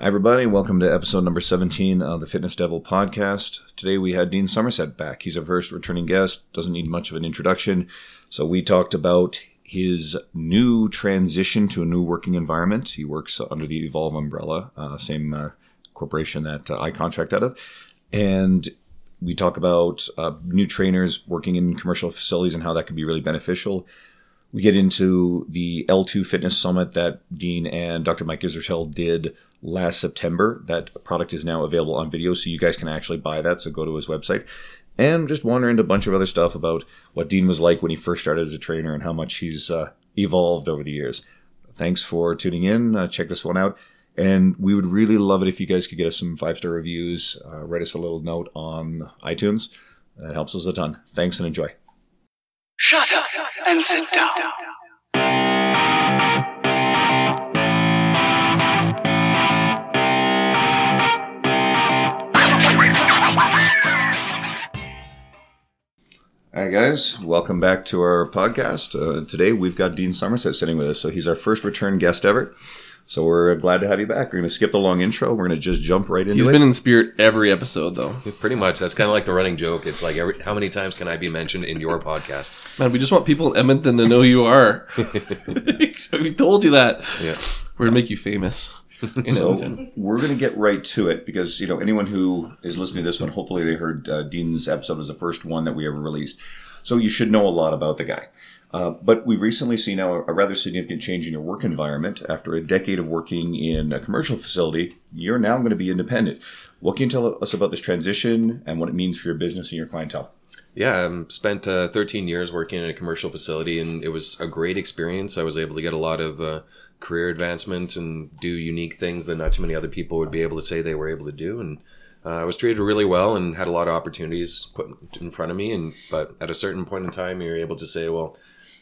Hi, everybody. Welcome to episode number 17 of the Fitness Devil podcast. Today we had Dean Somerset back. He's our first returning guest, doesn't need much of an introduction. So we talked about his new transition to a new working environment. He works under the Evolve umbrella, uh, same uh, corporation that uh, I contract out of. And we talk about uh, new trainers working in commercial facilities and how that could be really beneficial. We get into the L2 Fitness Summit that Dean and Dr. Mike Israetel did last September. That product is now available on video, so you guys can actually buy that. So go to his website. And just wander into a bunch of other stuff about what Dean was like when he first started as a trainer and how much he's uh, evolved over the years. Thanks for tuning in. Uh, check this one out. And we would really love it if you guys could get us some five star reviews, uh, write us a little note on iTunes. That helps us a ton. Thanks and enjoy. Shut up and sit down. Right, guys, welcome back to our podcast. Uh, today we've got Dean Somerset sitting with us. So he's our first return guest ever. So we're glad to have you back. We're going to skip the long intro. We're going to just jump right into He's it. been in spirit every episode, though. Pretty much. That's kind of like the running joke. It's like, every, how many times can I be mentioned in your podcast? Man, we just want people in Edmonton to know who you are. we told you that. Yeah. We're gonna make you famous So we're going to get right to it because you know anyone who is listening to this one, hopefully they heard uh, Dean's episode was the first one that we ever released. So you should know a lot about the guy. Uh, but we've recently seen now a, a rather significant change in your work environment. After a decade of working in a commercial facility, you're now going to be independent. What can you tell us about this transition and what it means for your business and your clientele? Yeah, I spent uh, 13 years working in a commercial facility, and it was a great experience. I was able to get a lot of uh, career advancement and do unique things that not too many other people would be able to say they were able to do. And uh, I was treated really well and had a lot of opportunities put in front of me. And but at a certain point in time, you're able to say, well,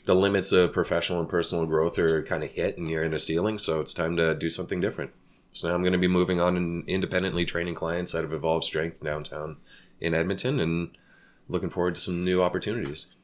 the limits of professional and personal growth are kind of hit, and you're in a ceiling. So it's time to do something different. So now I'm going to be moving on and independently training clients out of Evolve Strength downtown in Edmonton, and looking forward to some new opportunities.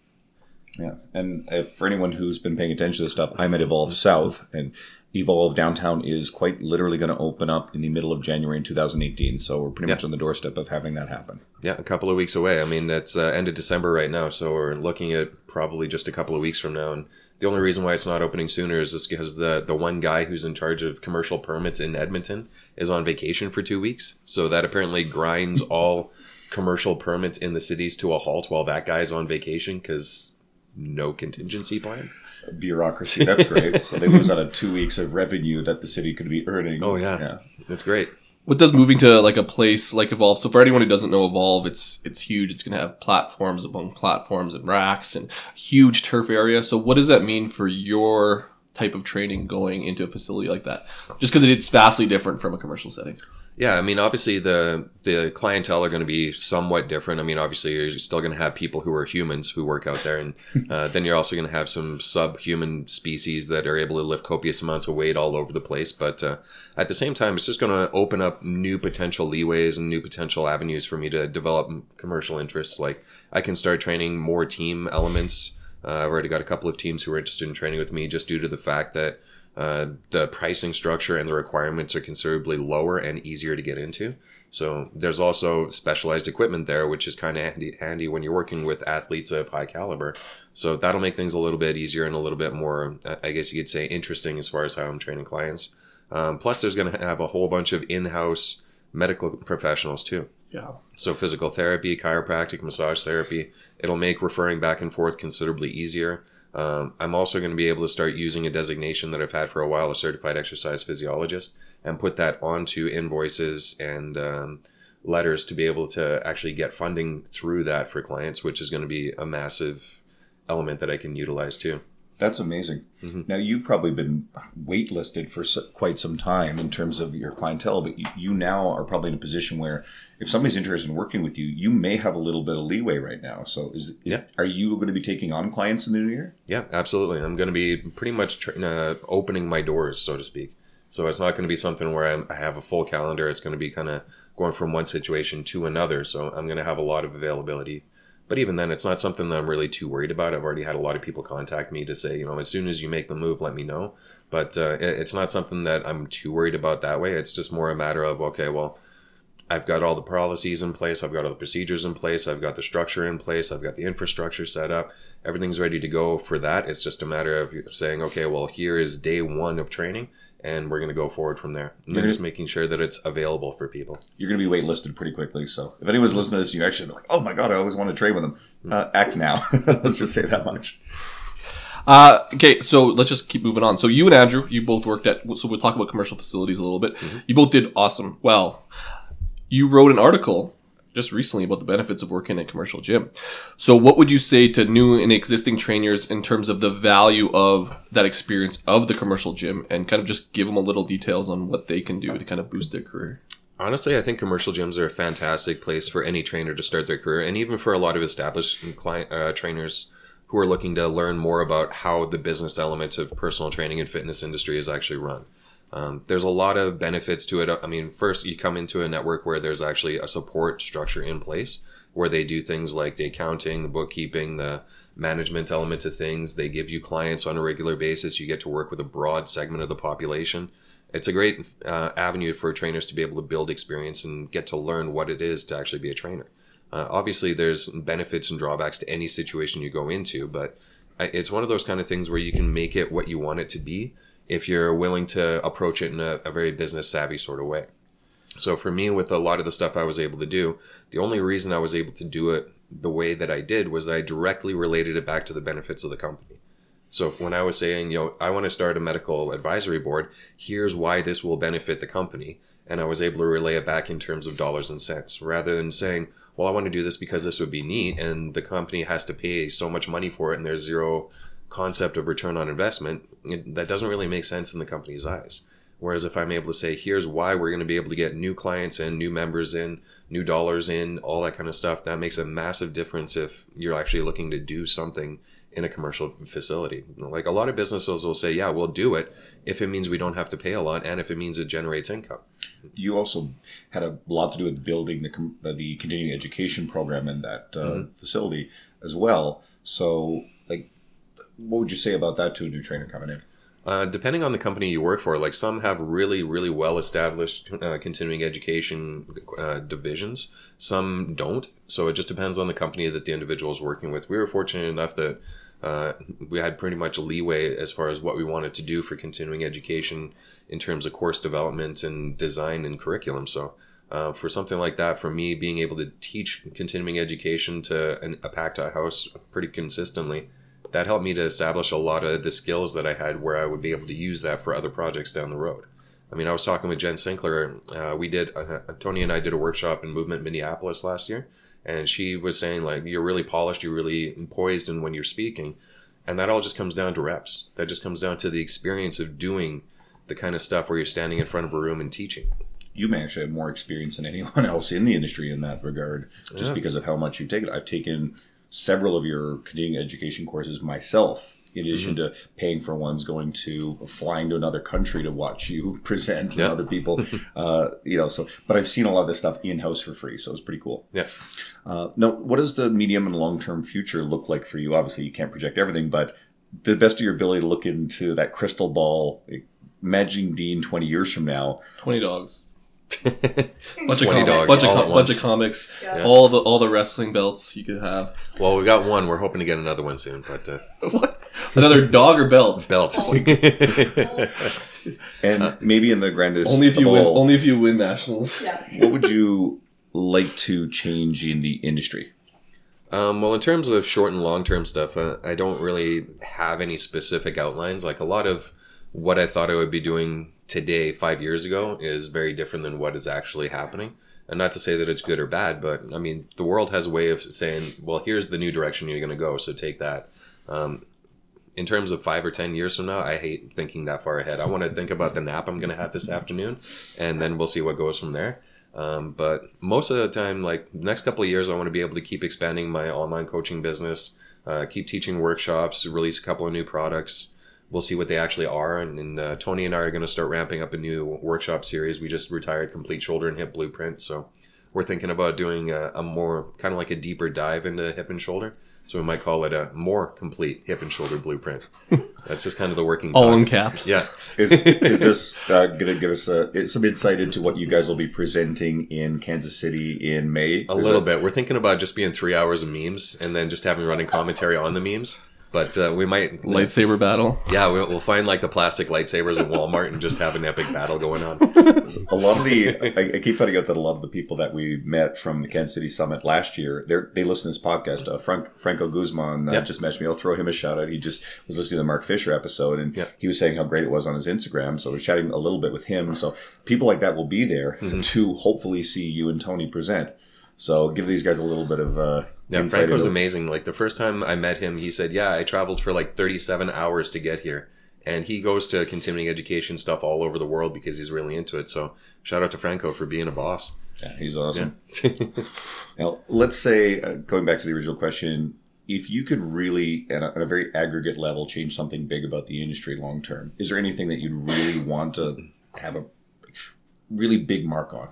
Yeah, and if, for anyone who's been paying attention to this stuff, I'm at Evolve South, and Evolve Downtown is quite literally going to open up in the middle of January in 2018. So we're pretty Yeah. much on the doorstep of having that happen. Yeah, a couple of weeks away. I mean, it's uh, end of December right now, so we're looking at probably just a couple of weeks from now. And the only reason why it's not opening sooner is just because the the one guy who's in charge of commercial permits in Edmonton is on vacation for two weeks. So that apparently grinds all commercial permits in the cities to a halt while that guy's on vacation because no contingency plan. Bureaucracy, that's great. so they lose out of two weeks of revenue that the city could be earning. Oh yeah, that's great. What does moving to like a place like Evolve? So for anyone who doesn't know Evolve, it's it's huge. It's gonna have platforms among platforms and racks and huge turf area. So what does that mean for your type of training going into a facility like that? Just because it's vastly different from a commercial setting. Yeah, I mean, obviously the the clientele are going to be somewhat different. I mean, obviously you're still going to have people who are humans who work out there, and uh, then you're also going to have some subhuman species that are able to lift copious amounts of weight all over the place. But uh, at the same time, it's just going to open up new potential leeways and new potential avenues for me to develop commercial interests. Like I can start training more team elements. Uh, I've already got a couple of teams who are interested in training with me just due to the fact that uh, the pricing structure and the requirements are considerably lower and easier to get into. So there's also specialized equipment there, which is kind of handy, handy when you're working with athletes of high caliber. So that'll make things a little bit easier and a little bit more, I guess you could say, interesting as far as how I'm training clients. Um, plus, there's going to have a whole bunch of in-house medical professionals too. Yeah. So physical therapy, chiropractic, massage therapy, it'll make referring back and forth considerably easier. Um, I'm also going to be able to start using a designation that I've had for a while, a certified exercise physiologist, and put that onto invoices and um, letters to be able to actually get funding through that for clients, which is going to be a massive element that I can utilize too. That's amazing. Now you've probably been waitlisted for quite some time in terms of your clientele, but you, you now are probably in a position where if somebody's interested in working with you, you may have a little bit of leeway right now. So is, is Yeah. are you going to be taking on clients in the new year? Yeah, absolutely. I'm going to be pretty much uh, opening my doors, so to speak. So it's not going to be something where I'm, I have a full calendar. It's going to be kind of going from one situation to another. So I'm going to have a lot of availability But even then, it's not something that I'm really too worried about. I've already had a lot of people contact me to say, you know, as soon as you make the move, let me know. But uh, it's not something that I'm too worried about that way. It's just more a matter of, okay, well, I've got all the policies in place. I've got all the procedures in place. I've got the structure in place. I've got the infrastructure set up. Everything's ready to go for that. It's just a matter of saying, okay, well, here is day one of training, and we're going to go forward from there. And then just making sure that it's available for people. You're going to be waitlisted pretty quickly. So if anyone's listening to this, you actually be like, oh my God, I always want to trade with them. Uh, act now. Let's just say that much. Uh, okay, so let's just keep moving on. So you and Andrew, you both worked at. So we'll talk about commercial facilities a little bit. You both did awesome. Well, you wrote an article just recently about the benefits of working in a commercial gym. So what would you say to new and existing trainers in terms of the value of that experience of the commercial gym, and kind of just give them a little details on what they can do to kind of boost their career? Honestly, I think commercial gyms are a fantastic place for any trainer to start their career, and even for a lot of established client uh, trainers who are looking to learn more about how the business element of personal training and fitness industry is actually run. Um, there's a lot of benefits to it. I mean, first, you come into a network where there's actually a support structure in place where they do things like the accounting, the bookkeeping, the management element to things. They give you clients on a regular basis. You get to work with a broad segment of the population. It's a great uh, avenue for trainers to be able to build experience and get to learn what it is to actually be a trainer. Uh, obviously, there's benefits and drawbacks to any situation you go into, but it's one of those kind of things where you can make it what you want it to be if you're willing to approach it in a, a very business savvy sort of way. So for me, with a lot of the stuff I was able to do, the only reason I was able to do it the way that I did was I directly related it back to the benefits of the company. So when I was saying, you know, I want to start a medical advisory board, here's why this will benefit the company. And I was able to relay it back in terms of dollars and cents rather than saying, well, I want to do this because this would be neat and the company has to pay so much money for it and there's zero concept of return on investment. It, that doesn't really make sense in the company's eyes. Whereas if I'm able to say, here's why we're going to be able to get new clients in, new members in, new dollars in, all that kind of stuff, that makes a massive difference if you're actually looking to do something in a commercial facility. Like a lot of businesses will say, yeah, we'll do it if it means we don't have to pay a lot and if it means it generates income. You also had a lot to do with building the uh, the continuing education program in that uh, facility as well. So, like, what would you say about that to a new trainer coming in? Uh, depending on the company you work for, like some have really, really well established uh, continuing education uh, divisions. Some don't. So it just depends on the company that the individual is working with. We were fortunate enough that uh, we had pretty much leeway as far as what we wanted to do for continuing education in terms of course development and design and curriculum. So uh, for something like that, for me, being able to teach continuing education to an, a packed house pretty consistently that helped me to establish a lot of the skills that I had where I would be able to use that for other projects down the road. I mean, I was talking with Jen Sinkler. Uh, we did, uh, Tony and I did a workshop in Movement Minneapolis last year. And she was saying, like, you're really polished, you're really poised in when you're speaking. And that all just comes down to reps. That just comes down to the experience of doing the kind of stuff where you're standing in front of a room and teaching. You may actually have more experience than anyone else in the industry in that regard, just Yeah. because of how much you've taken. I've taken several of your continuing education courses myself, in addition Mm-hmm. to paying for ones going to flying to another country to watch you present Yeah. and other people. uh, you know, so but I've seen a lot of this stuff in house for free, so it's pretty cool. Yeah. Uh, now, what does the medium and long term future look like for you? Obviously, you can't project everything, but the best of your ability to look into that crystal ball, imagining Dean 20 years from now. Twenty dogs. Bunch of comics, dogs bunch of all com- bunch of comics, Yeah. all the all the wrestling belts you could have. Well, we got one. We're hoping to get another one soon, but uh, what? Another dog or belt? belt. And maybe in the grandest Only if you of win. all, Only if you win nationals. Yeah. what would you like to change in the industry? Um, well, in terms of short and long term stuff, uh, I don't really have any specific outlines. Like a lot of what I thought I would be doing today, five years ago, is very different than what is actually happening. And not to say that it's good or bad, but I mean, the world has a way of saying, well, here's the new direction you're going to go, so take that. Um, in terms of five or ten years from now, I hate thinking that far ahead. I want to think about the nap I'm going to have this afternoon, and then we'll see what goes from there. Um, but most of the time, like next couple of years, I want to be able to keep expanding my online coaching business, uh, keep teaching workshops, release a couple of new products. We'll see what they actually are. And, and uh, Tony and I are going to start ramping up a new workshop series. We just retired Complete Shoulder and Hip Blueprint. So we're thinking about doing a, a more kind of like a deeper dive into hip and shoulder. So we might call it a more complete hip and shoulder blueprint. That's just kind of the working. All talk. in caps. Yeah. Is, is this uh, going to give us uh, some insight into what you guys will be presenting in Kansas City in May? A little bit. We're thinking about just being three hours of memes and then just having running commentary on the memes. But uh, we might, Lightsaber battle. yeah, we'll, we'll find like the plastic lightsabers at Walmart and just have an epic battle going on. A lot of the, I, I keep finding out that a lot of the people that we met from the Kansas City Summit last year, they they listen to this podcast. Uh, Frank, Franco Guzman uh, Yeah. just messaged me. I'll throw him a shout out. He just was listening to the Mark Fisher episode, and Yeah. he was saying how great it was on his Instagram. So we're chatting a little bit with him. So people like that will be there Mm-hmm. to hopefully see you and Tony present. So give these guys a little bit of uh, Yeah, Franco's amazing. Like the first time I met him, he said, "Yeah, I traveled for like 37 hours to get here." And he goes to continuing education stuff all over the world because he's really into it. So shout out to Franco for being a boss. Yeah, he's awesome. Now, let's say, uh, going back to the original question, if you could really, at a, at a very aggregate level, change something big about the industry long term, is there anything that you'd really want to have a really big mark on?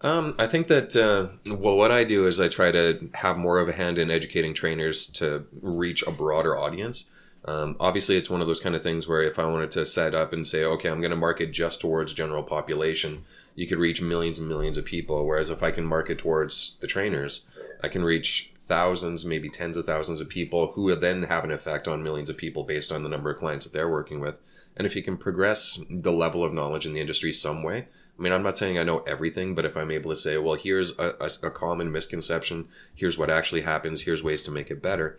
Um, I think that uh, well, what I do is I try to have more of a hand in educating trainers to reach a broader audience. Um, obviously, it's one of those kind of things where if I wanted to set up and say, okay, I'm going to market just towards general population, you could reach millions and millions of people. Whereas if I can market towards the trainers, I can reach thousands, maybe tens of thousands of people who would then have an effect on millions of people based on the number of clients that they're working with. And if you can progress the level of knowledge in the industry some way, I mean, I'm not saying I know everything, but if I'm able to say, well, here's a, a, a common misconception, here's what actually happens, here's ways to make it better,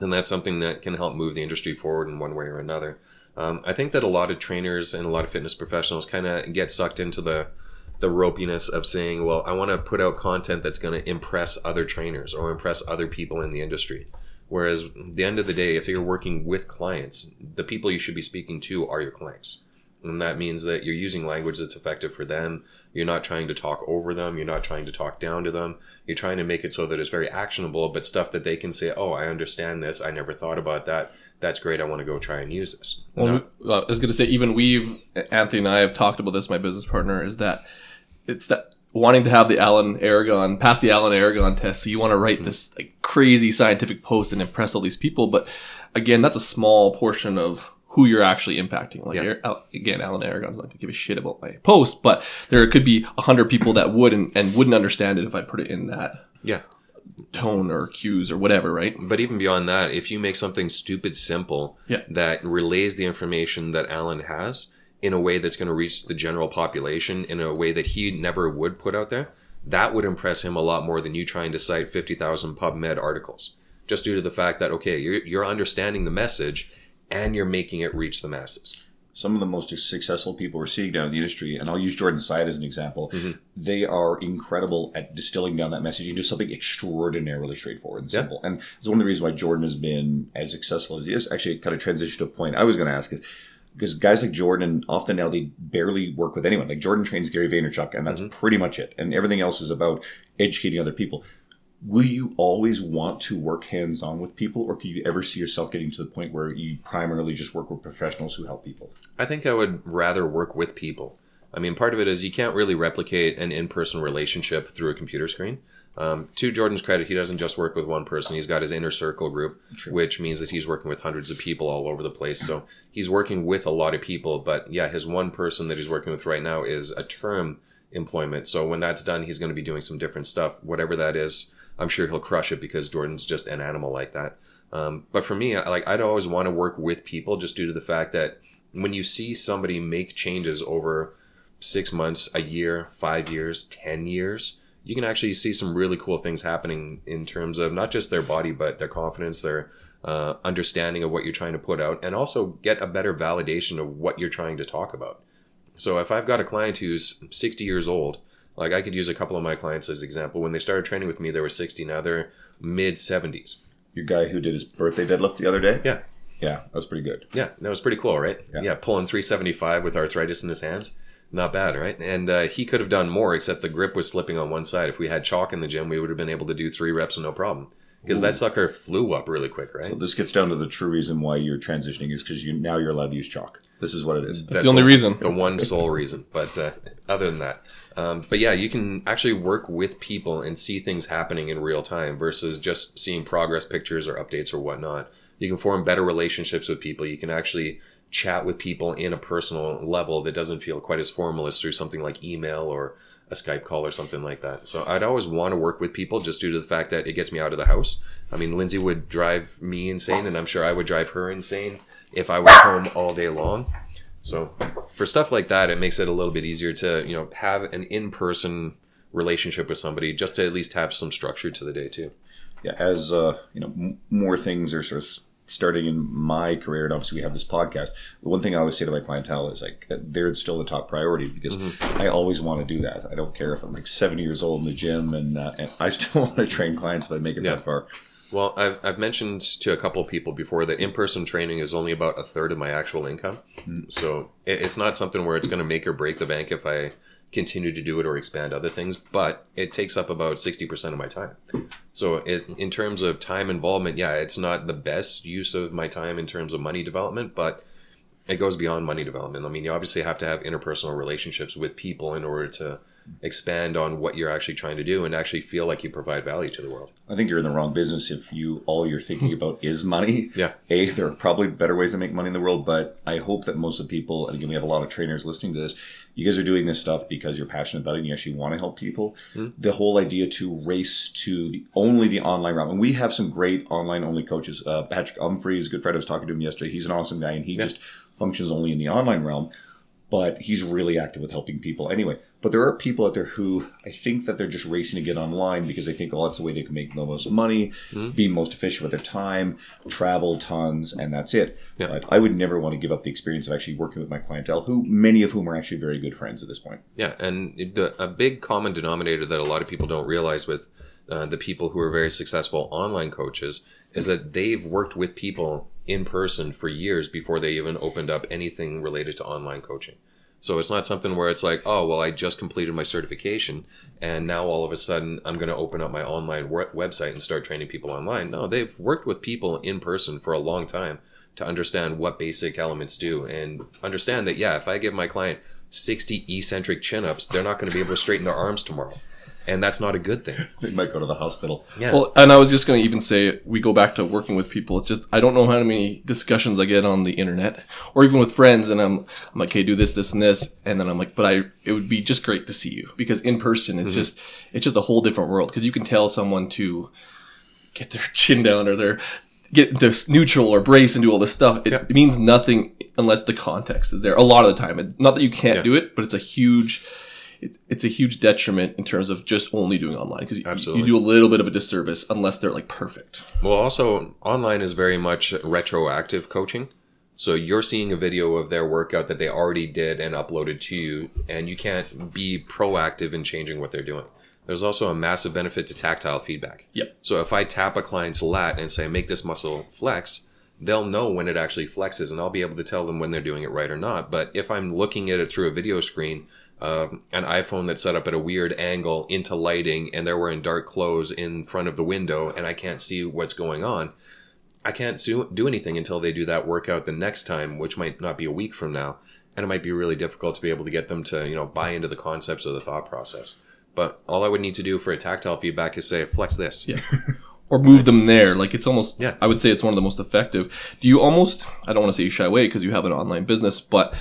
then that's something that can help move the industry forward in one way or another. Um, I think that a lot of trainers and a lot of fitness professionals kind of get sucked into the the ropiness of saying, well, I want to put out content that's going to impress other trainers or impress other people in the industry. Whereas, the end of the day, if you're working with clients, the people you should be speaking to are your clients. And that means that you're using language that's effective for them. You're not trying to talk over them. You're not trying to talk down to them. You're trying to make it so that it's very actionable, but stuff that they can say, oh, I understand this. I never thought about that. That's great. I want to go try and use this. Well, uh, I was going to say, even we've, Anthony and I have talked about this, my business partner, is that it's that wanting to have the Alan Aragon, pass the Alan Aragon test. So you want to write this like crazy scientific post and impress all these people. But again, that's a small portion of who you're actually impacting. Like Yeah. Again, Alan Aragon's not going to give a shit about my post, but there could be a hundred people that would and, and wouldn't understand it if I put it in that Yeah. tone or cues or whatever, right? But even beyond that, if you make something stupid simple Yeah. that relays the information that Alan has in a way that's going to reach the general population in a way that he never would put out there, that would impress him a lot more than you trying to cite 50,000 PubMed articles. Just due to the fact that, okay, you're, you're understanding the message and you're making it reach the masses. some of the most successful people we're seeing down in the industry, and I'll use Jordan Syatt as an example, mm-hmm. they are incredible at distilling down that message into something extraordinarily straightforward and Yeah. simple. And it's one of the reasons why Jordan has been as successful as he is. Actually, kind of transition to a point I was going to ask is because guys like Jordan often now they barely work with anyone. Like Jordan trains Gary Vaynerchuk, and that's mm-hmm. pretty much it. And everything else is about educating other people. Will you always want to work hands on with people, or can you ever see yourself getting to the point where you primarily just work with professionals who help people? I think I would rather work with people. I mean, part of it is you can't really replicate an in-person relationship through a computer screen. Um, to Jordan's credit, he doesn't just work with one person. He's got his inner circle group, which means that he's working with hundreds of people all over the place. So he's working with a lot of people. But yeah, his one person that he's working with right now is a term employment. So when that's done, he's going to be doing some different stuff, whatever that is. I'm sure he'll crush it because Jordan's just an animal like that. Um, but for me, I- like I'd always want to work with people just due to the fact that when you see somebody make changes over six months, a year, five years, ten years, you can actually see some really cool things happening in terms of not just their body, but their confidence, their uh, understanding of what you're trying to put out, and also get a better validation of what you're trying to talk about. So if I've got a client who's 60 years old, like I could use a couple of my clients as example. When they started training with me, they were 60. Now they're mid 70s. Your guy who did his birthday deadlift the other day? Yeah. Yeah, that was pretty good. Yeah, that was pretty cool, right? Yeah. Yeah, pulling 375 with arthritis in his hands. Not bad, right? And uh, he could have done more, except the grip was slipping on one side. If we had chalk in the gym, we would have been able to do three reps no problem. Because that sucker flew up really quick, right? So this gets down to the true reason why you're transitioning is because you now you're allowed to use chalk. This is what it is. That's the only reason. the one sole reason. But uh, other than that, um, but yeah, you can actually work with people and see things happening in real time versus just seeing progress pictures or updates or whatnot. You can form better relationships with people. You can actually chat with people in a personal level that doesn't feel quite as formal as through something like email or a Skype call or something like that. So I'd always want to work with people just due to the fact that it gets me out of the house. I mean, Lindsay would drive me insane, and I'm sure I would drive her insane if I was home all day long. So for stuff like that, it makes it a little bit easier to you know have an in-person relationship with somebody just to at least have some structure to the day too. yeah, as uh, you know, m- more things are sort of starting in my career, and obviously we have this podcast. The one thing I always say to my clientele is like they're still the top priority because I always want to do that. I don't care if I'm like 70 years old in the gym and, uh, and I still want to train clients if I make it Yeah. that far. Well, I've, I've mentioned to a couple of people before that in person training is only about a third of my actual income. So it, it's not something where it's going to make or break the bank if I continue to do it or expand other things, but it takes up about 60% of my time. So it, in terms of time involvement, yeah, it's not the best use of my time in terms of money development, but it goes beyond money development. I mean, you obviously have to have interpersonal relationships with people in order to expand on what you're actually trying to do and actually feel like you provide value to the world. I think you're in the wrong business if you all you're thinking about is money. Yeah. A, there are probably better ways to make money in the world, but I hope that most of the people, and again, we have a lot of trainers listening to this, you guys are doing this stuff because you're passionate about it and you actually want to help people. The whole idea to race to the, only the online realm, and we have some great online only coaches. Uh, Patrick a good friend. I was talking to him yesterday. He's an awesome guy, and he just functions only in the online realm but he's really active with helping people anyway. But there are people out there who I think that they're just racing to get online because they think, well, that's the way they can make the most money, be most efficient with their time, travel tons, and that's it. But I would never want to give up the experience of actually working with my clientele, who many of whom are actually very good friends at this point. Yeah, and the, a big common denominator that a lot of people don't realize with uh, the people who are very successful online coaches is that they've worked with people in person for years before they even opened up anything related to online coaching. So it's not something where it's like, oh, well, I just completed my certification and now all of a sudden I'm going to open up my online we- website and start training people online. No, they've worked with people in person for a long time to understand what basic elements do and understand that, yeah, if I give my client 60 eccentric chin ups, they're not going to be able to straighten their arms tomorrow. And that's not a good thing. They might go to the hospital. Yeah. Well, and I was just going to even say we go back to working with people. It's just I don't know how many discussions I get on the internet or even with friends, and I'm I'm like, hey, do this, this, and this, and then I'm like, but I it would be just great to see you because in person it's mm-hmm. just it's just a whole different world because you can tell someone to get their chin down or their get this neutral or brace and do all this stuff. It, it means nothing unless the context is there. A lot of the time, It- not that you can't Yeah. do it, but it's a huge. It's, it's a huge detriment in terms of just only doing online because you, you do a little bit of a disservice unless they're like perfect. Well, also, online is very much retroactive coaching. So you're seeing a video of their workout that they already did and uploaded to you, and you can't be proactive in changing what they're doing. There's also a massive benefit to tactile feedback. Yep. So if I tap a client's lat and say, make this muscle flex, they'll know when it actually flexes, and I'll be able to tell them when they're doing it right or not. But if I'm looking at it through a video screen, um, an iPhone that's set up at a weird angle into lighting, and they're wearing dark clothes in front of the window, and I can't see what's going on, I can't do anything until they do that workout the next time, which might not be a week from now, and it might be really difficult to be able to get them to you know buy into the concepts of the thought process. But all I would need to do for a tactile feedback is say flex this. Yeah. or move them there. Like it's almost, Yeah. I would say it's one of the most effective. Do you almost, I don't want to say you shy away because you have an online business, but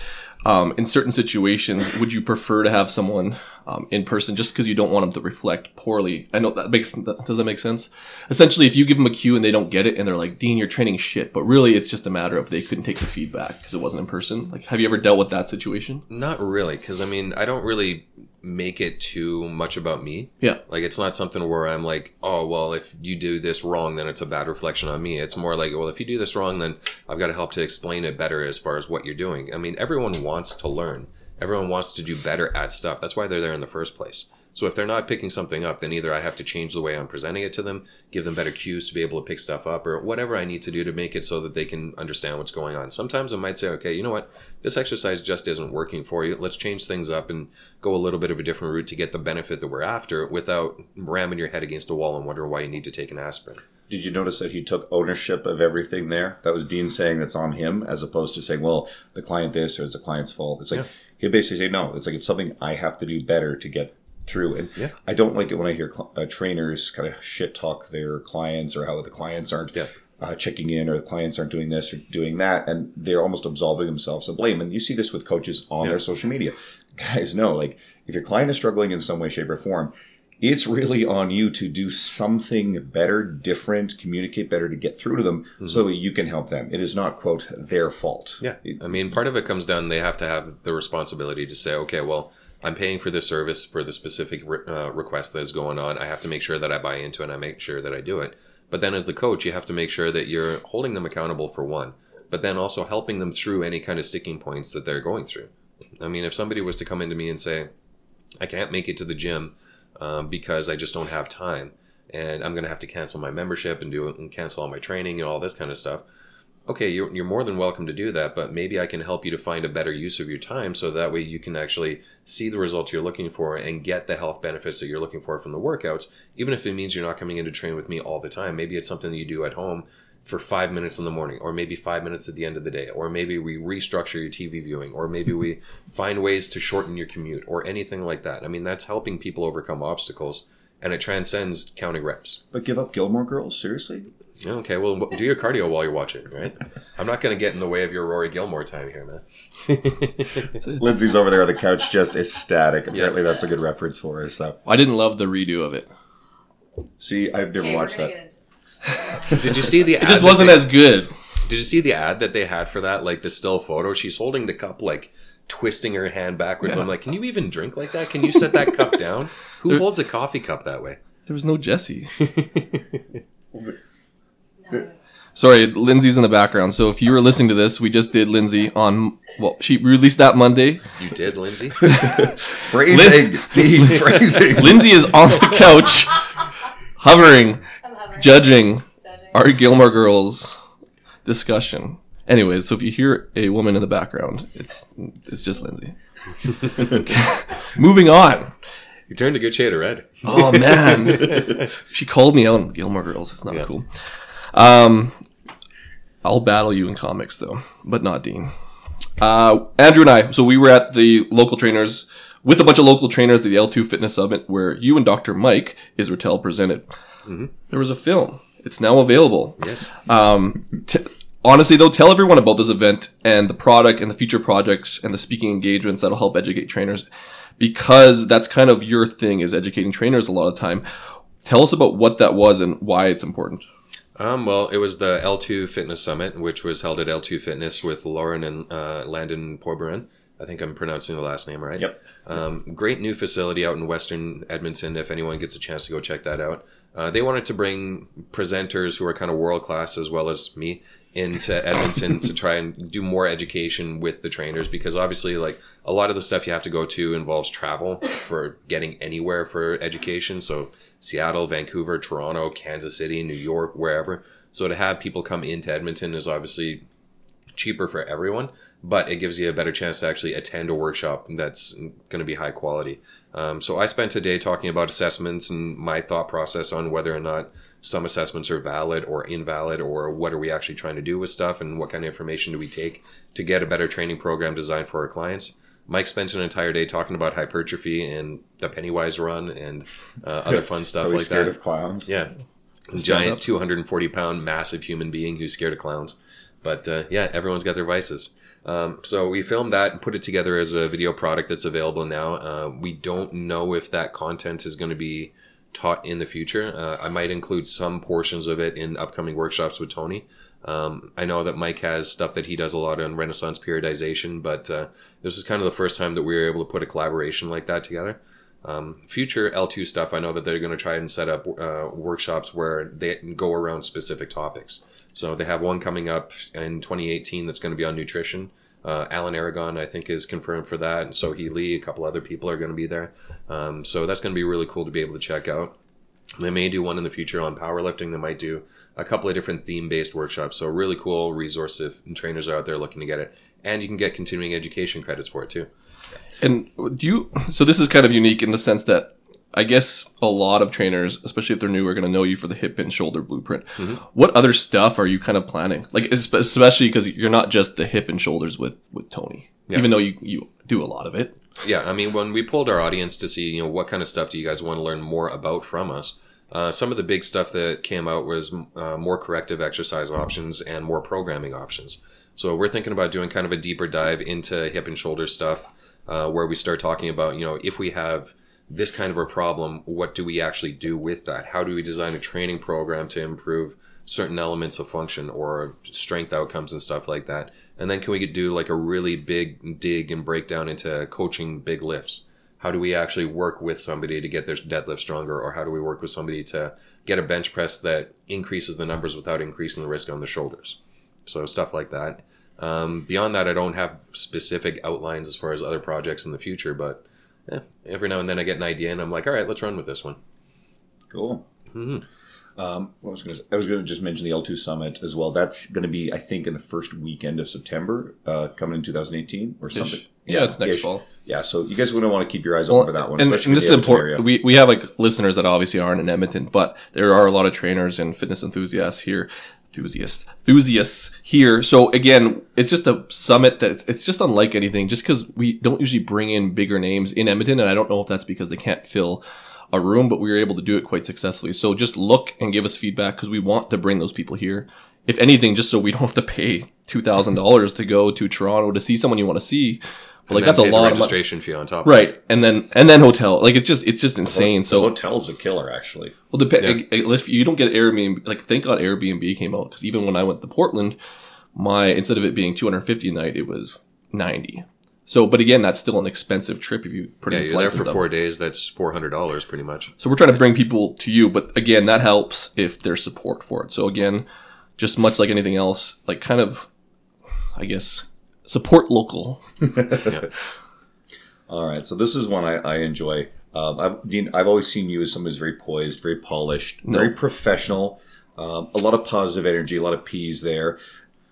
um, in certain situations, would you prefer to have someone um, in person just because you don't want them to reflect poorly? I know that makes, does that make sense? Essentially, if you give them a cue and they don't get it and they're like, Dean, you're training shit, but really it's just a matter of they couldn't take the feedback because it wasn't in person. Like, have you ever dealt with that situation? Not really, because I mean, I don't really make it too much about me. Yeah. Like, it's not something where I'm like, oh, well, if you do this wrong, then it's a bad reflection on me. It's more like, well, if you do this wrong, then I've got to help to explain it better as far as what you're doing. I mean, everyone wants to learn. Everyone wants to do better at stuff. That's why they're there in the first place. So if they're not picking something up, then either I have to change the way I'm presenting it to them, give them better cues to be able to pick stuff up, or whatever I need to do to make it so that they can understand what's going on. Sometimes I might say, okay, you know what? This exercise just isn't working for you. Let's change things up and go a little bit of a different route to get the benefit that we're after without ramming your head against a wall and wondering why you need to take an aspirin. Did you notice that he took ownership of everything there? That was Dean saying that's on him, as opposed to saying, "Well, the client this or it's the client's fault." It's like he basically said, "No, it's like it's something I have to do better to get through." And Yeah. I don't like it when I hear cl- uh, trainers kind of shit talk their clients or how the clients aren't Yeah. uh, checking in or the clients aren't doing this or doing that, and they're almost absolving themselves of blame. And you see this with coaches on their social media. Guys, know like if your client is struggling in some way, shape, or form, it's really on you to do something better, different, communicate better to get through to them so that you can help them. It is not, quote, their fault. Yeah. I mean, part of it comes down, they have to have the responsibility to say, okay, well, I'm paying for this service for the specific re- uh, request that is going on. I have to make sure that I buy into it and I make sure that I do it. But then as the coach, you have to make sure that you're holding them accountable for one, but then also helping them through any kind of sticking points that they're going through. I mean, if somebody was to come into me and say, I can't make it to the gym um, because I just don't have time, and I'm going to have to cancel my membership and do and cancel all my training and all this kind of stuff. Okay, you're, you're more than welcome to do that, but maybe I can help you to find a better use of your time so that way you can actually see the results you're looking for and get the health benefits that you're looking for from the workouts, even if it means you're not coming in to train with me all the time. Maybe it's something that you do at home for five minutes in the morning, or maybe five minutes at the end of the day, or maybe we restructure your TV viewing, or maybe we find ways to shorten your commute, or anything like that. I mean, that's helping people overcome obstacles, and it transcends counting reps. But give up Gilmore Girls? Seriously? Okay, well, do your cardio while you're watching, right? I'm not going to get in the way of your Rory Gilmore time here, man. Lindsay's over there on the couch just ecstatic. Apparently, that's a good reference for us. So, I didn't love the redo of it. see, I've never Okay, watched that. into Did you see the? It just wasn't as good. Did you see the ad that they had for that? Like the still photo. She's holding the cup, like twisting her hand backwards. Yeah. I'm like, can you even drink like that? Can you set that cup down? Who There- holds a coffee cup that way? There was no Jesse. No. Sorry, Lindsay's in the background. So if you were listening to this, we just did Lindsay on. Well, she released that Monday. You did, Lindsay. Phrasing, Dean, phrasing. Lindsay is on the couch, hovering, hovering. judging Judging. our Gilmore Girls discussion. Anyways, so if you hear a woman in the background, it's it's just Lindsay. Moving on. you turned a good shade of red. Oh man, she called me out on Gilmore Girls. It's not cool. Um, I'll battle you in comics though, but not Dean. Uh, Andrew and I. So we were at the local trainers with a bunch of local trainers at the L2 Fitness Summit, where you and Dr. Mike Israetel presented. There was a film. It's now available. Yes. Um, t- honestly, though, tell everyone about this event and the product and the future projects and the speaking engagements that'll help educate trainers, because that's kind of your thing is educating trainers a lot of time. Tell us about what that was and why it's important. Um, well, it was the L2 Fitness Summit, which was held at L2 Fitness with Lauren and uh, Landon Porberin. I think I'm pronouncing the last name right. Yep. Um, great new facility out in Western Edmonton. If anyone gets a chance to go check that out, uh, they wanted to bring presenters who are kind of world class as well as me into Edmonton to try and do more education with the trainers because obviously, like a lot of the stuff you have to go to involves travel for getting anywhere for education. So Seattle, Vancouver, Toronto, Kansas City, New York, wherever. So to have people come into Edmonton is obviously cheaper for everyone, but it gives you a better chance to actually attend a workshop that's going to be high quality. Um, so I spent a day talking about assessments and my thought process on whether or not some assessments are valid or invalid, or what are we actually trying to do with stuff, and what kind of information do we take to get a better training program designed for our clients. Mike spent an entire day talking about hypertrophy and the Pennywise run and uh, other fun stuff Are we like scared that. of clowns? Yeah. Stand Giant up. 240 pound massive human being who's scared of clowns. But uh, yeah, everyone's got their vices. Um, so we filmed that and put it together as a video product that's available now. Uh, we don't know if that content is going to be taught in the future. Uh, I might include some portions of it in upcoming workshops with Tony. Um, I know that Mike has stuff that he does a lot on Renaissance periodization, but uh, this is kind of the first time that we were able to put a collaboration like that together. Um, future L2 stuff, I know that they're going to try and set up uh, workshops where they go around specific topics. So they have one coming up in 2018 that's going to be on nutrition. Uh, Alan Aragon, I think, is confirmed for that. And Sohee Lee, a couple other people are going to be there. Um, so that's going to be really cool to be able to check out. They may do one in the future on powerlifting. They might do a couple of different theme based workshops. So, really cool resource if trainers are out there looking to get it. And you can get continuing education credits for it too. And do you? So this is kind of unique in the sense that I guess a lot of trainers, especially if they're new, are going to know you for the hip and shoulder blueprint. Mm-hmm. What other stuff are you kind of planning? Like, especially because you're not just the hip and shoulders with with Tony, Yeah. even though you you do a lot of it. Yeah, I mean, when we pulled our audience to see, you know, what kind of stuff do you guys want to learn more about from us, uh, some of the big stuff that came out was uh, more corrective exercise options and more programming options. So we're thinking about doing kind of a deeper dive into hip and shoulder stuff, uh, where we start talking about, you know, if we have this kind of a problem, what do we actually do with that? How do we design a training program to improve certain elements of function or strength outcomes and stuff like that? And then can we do like a really big dig and breakdown into coaching big lifts? How do we actually work with somebody to get their deadlift stronger, or how do we work with somebody to get a bench press that increases the numbers without increasing the risk on the shoulders? So stuff like that. Um, beyond that, I don't have specific outlines as far as other projects in the future, but eh, every now and then I get an idea and I'm like, all right, let's run with this one. Cool. Um, what was going to I was going to just mention the L2 Summit as well. That's going to be, I think, in the first weekend of September, uh, coming in 2018 or something. Yeah, it's next ish. fall. Yeah, so you guys would want to keep your eyes open for that one, and, especially and this is important. area. We, we have like listeners that obviously aren't in Edmonton, but there are a lot of trainers and fitness enthusiasts here, enthusiasts, enthusiasts here. So again, it's just a summit that it's, just unlike anything. Just because we don't usually bring in bigger names in Edmonton, and I don't know if that's because they can't fill a room, but we were able to do it quite successfully. So just look and give us feedback because we want to bring those people here. If anything, just so we don't have to pay two thousand dollars to go to Toronto to see someone you want to see. Like that's a lot of registration fee on top. of it. Right, and then and then hotel, like it's just it's just insane. So hotel's a killer, actually. well, depend if you don't get Airbnb, like thank God Airbnb came out because even when I went to Portland, my instead of it being two hundred fifty a night, it was ninety. So, but again, that's still an expensive trip if you put Yeah, in you're there for stuff. four days. That's four hundred dollars, pretty much. So we're trying to bring people to you, but again, that helps if there's support for it. So again, just much like anything else, like kind of, I guess, support local. All right, so this is one I, I enjoy. Um, I've, Dean, I've always seen you as someone who's very poised, very polished, very professional, um, a lot of positive energy, a lot of P's there.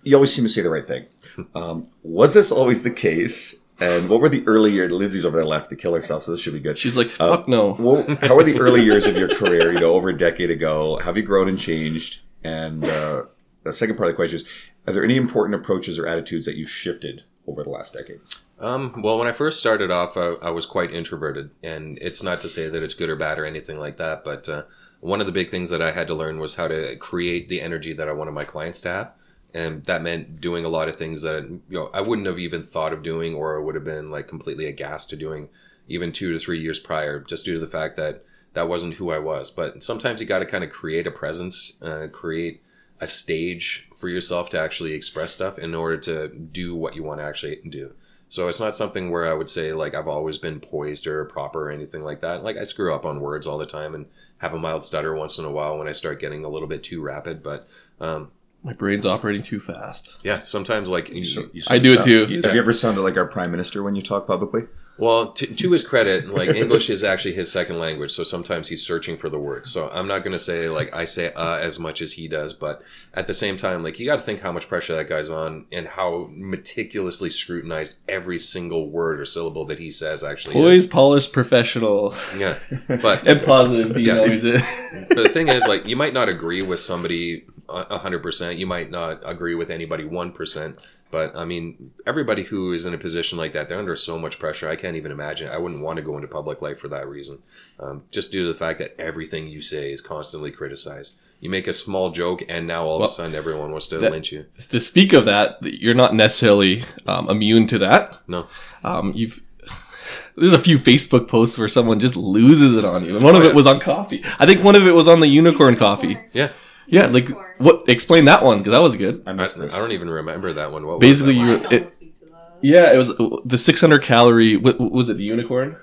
You always seem to say the right thing. Um, was this always the case? And what were the early years? Lindsay's over there left to kill herself, so this should be good. She's like, fuck no. Well, how were the early years of your career? You know, over a decade ago, have you grown and changed? And uh, the second part of the question is: Are there any important approaches or attitudes that you've shifted over the last decade? Um, well, when I first started off, I, I was quite introverted, and it's not to say that it's good or bad or anything like that. But uh, one of the big things that I had to learn was how to create the energy that I wanted my clients to have, and that meant doing a lot of things that you know I wouldn't have even thought of doing, or would have been like completely aghast to doing, even two to three years prior, just due to the fact that that wasn't who I was. But sometimes you got to kind of create a presence, uh, create a stage for yourself to actually express stuff in order to do what you want to actually do. So it's not something where I would say like I've always been poised or proper or anything like that. Like I screw up on words all the time and have a mild stutter once in a while when I start getting a little bit too rapid. But um, My brain's operating too fast. yeah, sometimes like you, So- you I do it too. Have you ever sounded like our prime minister when you talk publicly? Well, t- to his credit, like English is actually his second language, so sometimes he's searching for the words. So I'm not going to say like I say uh as much as he does, but at the same time, like you got to think how much pressure that guy's on and how meticulously scrutinized every single word or syllable that he says actually Poised, polished, professional. Yeah, but and positive. Yeah. but the thing is, like, you might not agree with somebody a hundred percent. You might not agree with anybody one percent. But I mean, everybody who is in a position like that, they're under so much pressure. I can't even imagine. I wouldn't want to go into public life for that reason, um, just due to the fact that everything you say is constantly criticized. You make a small joke, and now all of a sudden everyone wants to that- lynch you. to speak of that, you're not necessarily um, immune to that. No, Um, you've there's a few Facebook posts where someone just loses it on you, and one of Oh, it was on coffee. I think one of it was on the unicorn coffee. yeah, Yeah, like what? Explain that one because that was good. I I, missed this. I don't even remember that one. What Basically, was you I were it, almost speak to that. yeah, it was uh, the 600 calorie. What, what was it? The unicorn.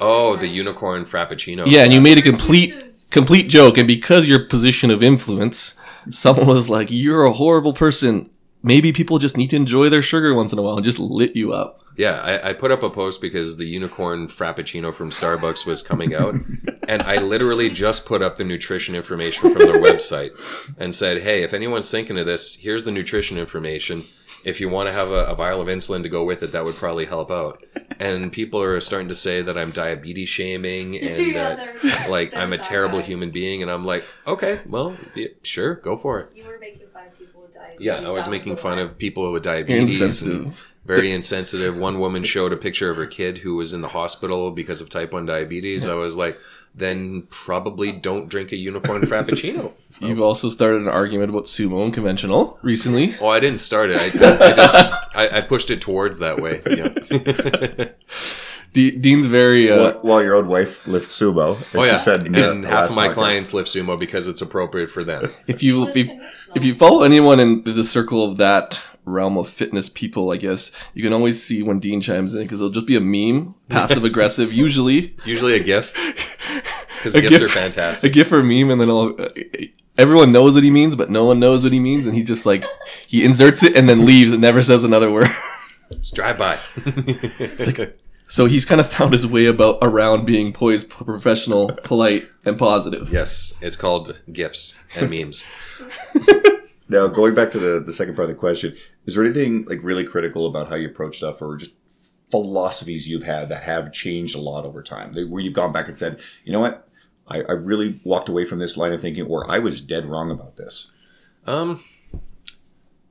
oh the unicorn frappuccino. Yeah, and you made a complete complete joke, and because your position of influence, someone was like, "You're a horrible person." Maybe people just need to enjoy their sugar once in a while, and just lit you up. Yeah, I, I put up a post because the unicorn frappuccino from Starbucks was coming out, and I literally just put up the nutrition information from their website and said, "Hey, if anyone's thinking of this, here's the nutrition information. If you want to have a, a vial of insulin to go with it, that would probably help out." and people are starting to say that I'm diabetes shaming and Yeah, that there- like there's I'm a terrible guy. human being, and I'm like, okay, well, yeah, sure, go for it. You were making fun of people with diabetes. Yeah, I was making fun of people with diabetes. and Insensitive. very insensitive. One woman showed a picture of her kid who was in the hospital because of type 1 diabetes. I was like, then probably don't drink a unicorn frappuccino. You've also started an argument about sumo and conventional recently. Oh, I didn't start it. I, I just I, I pushed it towards that way. Yeah. D- Dean's very uh, While- While your old wife lifts sumo, as oh yeah, she said and the half last of my podcast. clients lift sumo because it's appropriate for them. if you if, if you follow anyone in the circle of that realm of fitness people, I guess you can always see when Dean chimes in because it'll just be a meme, passive aggressive, usually Usually a GIF because GIFs GIF. are fantastic. a. GIF or a meme, and then I'll, uh, everyone knows what he means, but no one knows what he means, and he just like he inserts it and then leaves and never says another word. Just drive by. So he's kind of found his way about around being poised, professional, polite, and positive. yes, it's called GIFs and memes. Now, going back to the, the second part of the question, is there anything like really critical about how you approach stuff or just philosophies you've had that have changed a lot over time? Where you've gone back and said, you know what? I, I really walked away from this line of thinking, or I was dead wrong about this. Um,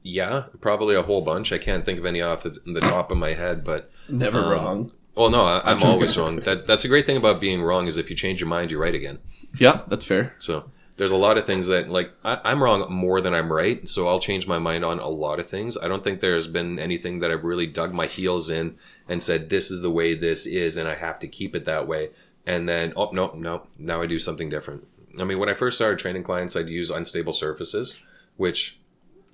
yeah, probably a whole bunch. I can't think of any off the, the top of my head, but Never Um, wrong. well, no, I, I'm always wrong. That that's a great thing about being wrong is if you change your mind, you're right again. Yeah, that's fair. So there's a lot of things that like I, I'm wrong more than I'm right. So I'll change my mind on a lot of things. I don't think there's been anything that I've really dug my heels in and said this is the way this is, and I have to keep it that way. And then oh no no now I do something different. I mean, when I first started training clients, I'd use unstable surfaces, which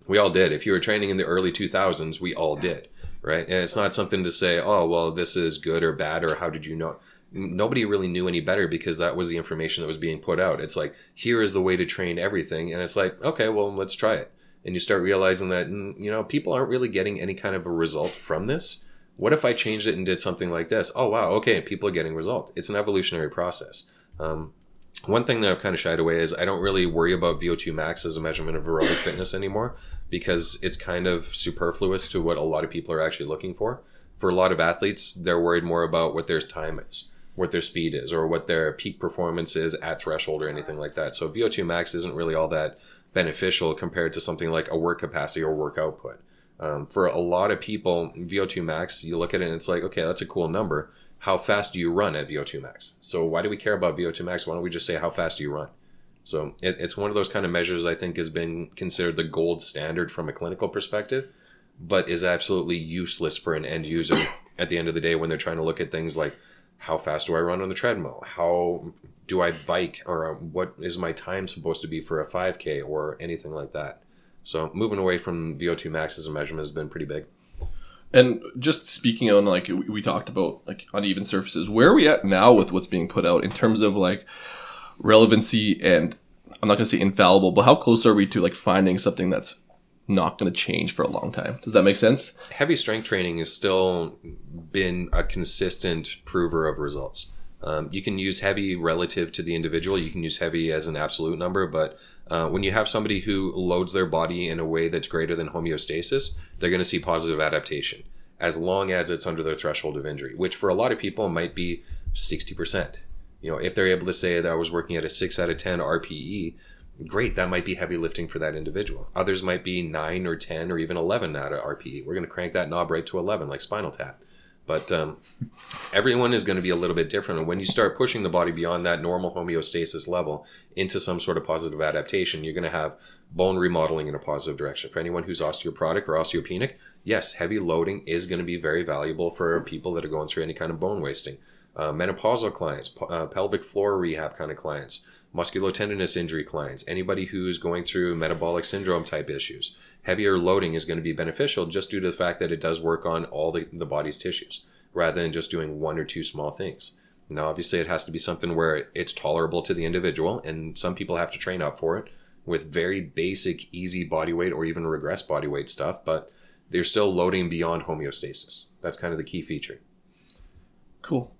we all did. If you were training in the early 2000s, we all did, right? And it's not something to say, oh, well, this is good or bad, or how did you know? Nobody really knew any better because that was the information that was being put out. It's like, here is the way to train everything. And it's like, okay, well, let's try it. And you start realizing that, mm, you know, people aren't really getting any kind of a result from this. What if I changed it and did something like this? Oh, wow, okay, people are getting results. It's an evolutionary process. Um, one thing that I've kind of shied away is I don't really worry about VO2 max as a measurement of aerobic fitness anymore because it's kind of superfluous to what a lot of people are actually looking for. For a lot of athletes, they're worried more about what their time is, what their speed is, or what their peak performance is at threshold or anything like that. So VO2 max isn't really all that beneficial compared to something like a work capacity or work output. Um, for a lot of people, VO2 max, you look at it and it's like, okay, that's a cool number. How fast do you run at VO2 max? So why do we care about VO2 max? Why don't we just say how fast do you run? So it, it's one of those kind of measures I think has been considered the gold standard from a clinical perspective, but is absolutely useless for an end user at the end of the day when they're trying to look at things like how fast do I run on the treadmill? How do I bike? Or um, what is my time supposed to be for a 5K or anything like that? So moving away from VO2 max as a measurement has been pretty big. And just speaking on like we we talked about like uneven surfaces, where are we at now with what's being put out in terms of like relevancy and I'm not gonna say infallible, but how close are we to like finding something that's not gonna change for a long time? Does that make sense? heavy strength training has still been a consistent prover of results. Um, you can use heavy relative to the individual. You can use heavy as an absolute number, but uh, when you have somebody who loads their body in a way that's greater than homeostasis, they're going to see positive adaptation as long as it's under their threshold of injury, which for a lot of people might be 60%. You know, if they're able to say that I was working at a 6 out of 10 RPE, great, that might be heavy lifting for that individual. Others might be 9 or 10 or even 11 out of RPE. We're going to crank that knob right to 11, like Spinal Tap. But um, everyone is going to be a little bit different. And when you start pushing the body beyond that normal homeostasis level into some sort of positive adaptation, you're going to have bone remodeling in a positive direction. For anyone who's osteoporotic or osteopenic, yes, heavy loading is going to be very valuable for people that are going through any kind of bone wasting. Uh, menopausal clients, uh, pelvic floor rehab kind of clients, musculotendinous injury clients, anybody who's going through metabolic syndrome type issues. Heavier loading is going to be beneficial just due to the fact that it does work on all the, the body's tissues rather than just doing one or two small things. Now, obviously, it has to be something where it's tolerable to the individual, and some people have to train up for it with very basic, easy body weight or even regress body weight stuff, but they're still loading beyond homeostasis. That's kind of the key feature. Cool.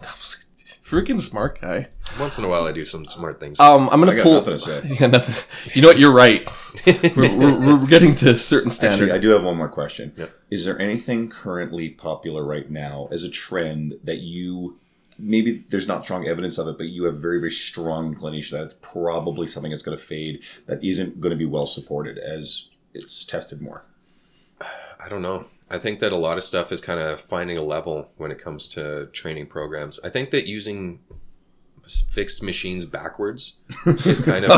That was freaking smart guy. Once in a while, I do some smart things. Um, I'm gonna I got pull. nothing to say. Yeah, nothing. You know what? You're right. we're, we're, we're getting to certain standards. Actually, I do have one more question. Yeah. Is there anything currently popular right now as a trend that you maybe there's not strong evidence of it, but you have very, very strong inclination that it's probably something that's going to fade that isn't going to be well supported as it's tested more? I don't know. I think that a lot of stuff is kind of finding a level when it comes to training programs. I think that using fixed machines backwards is kind of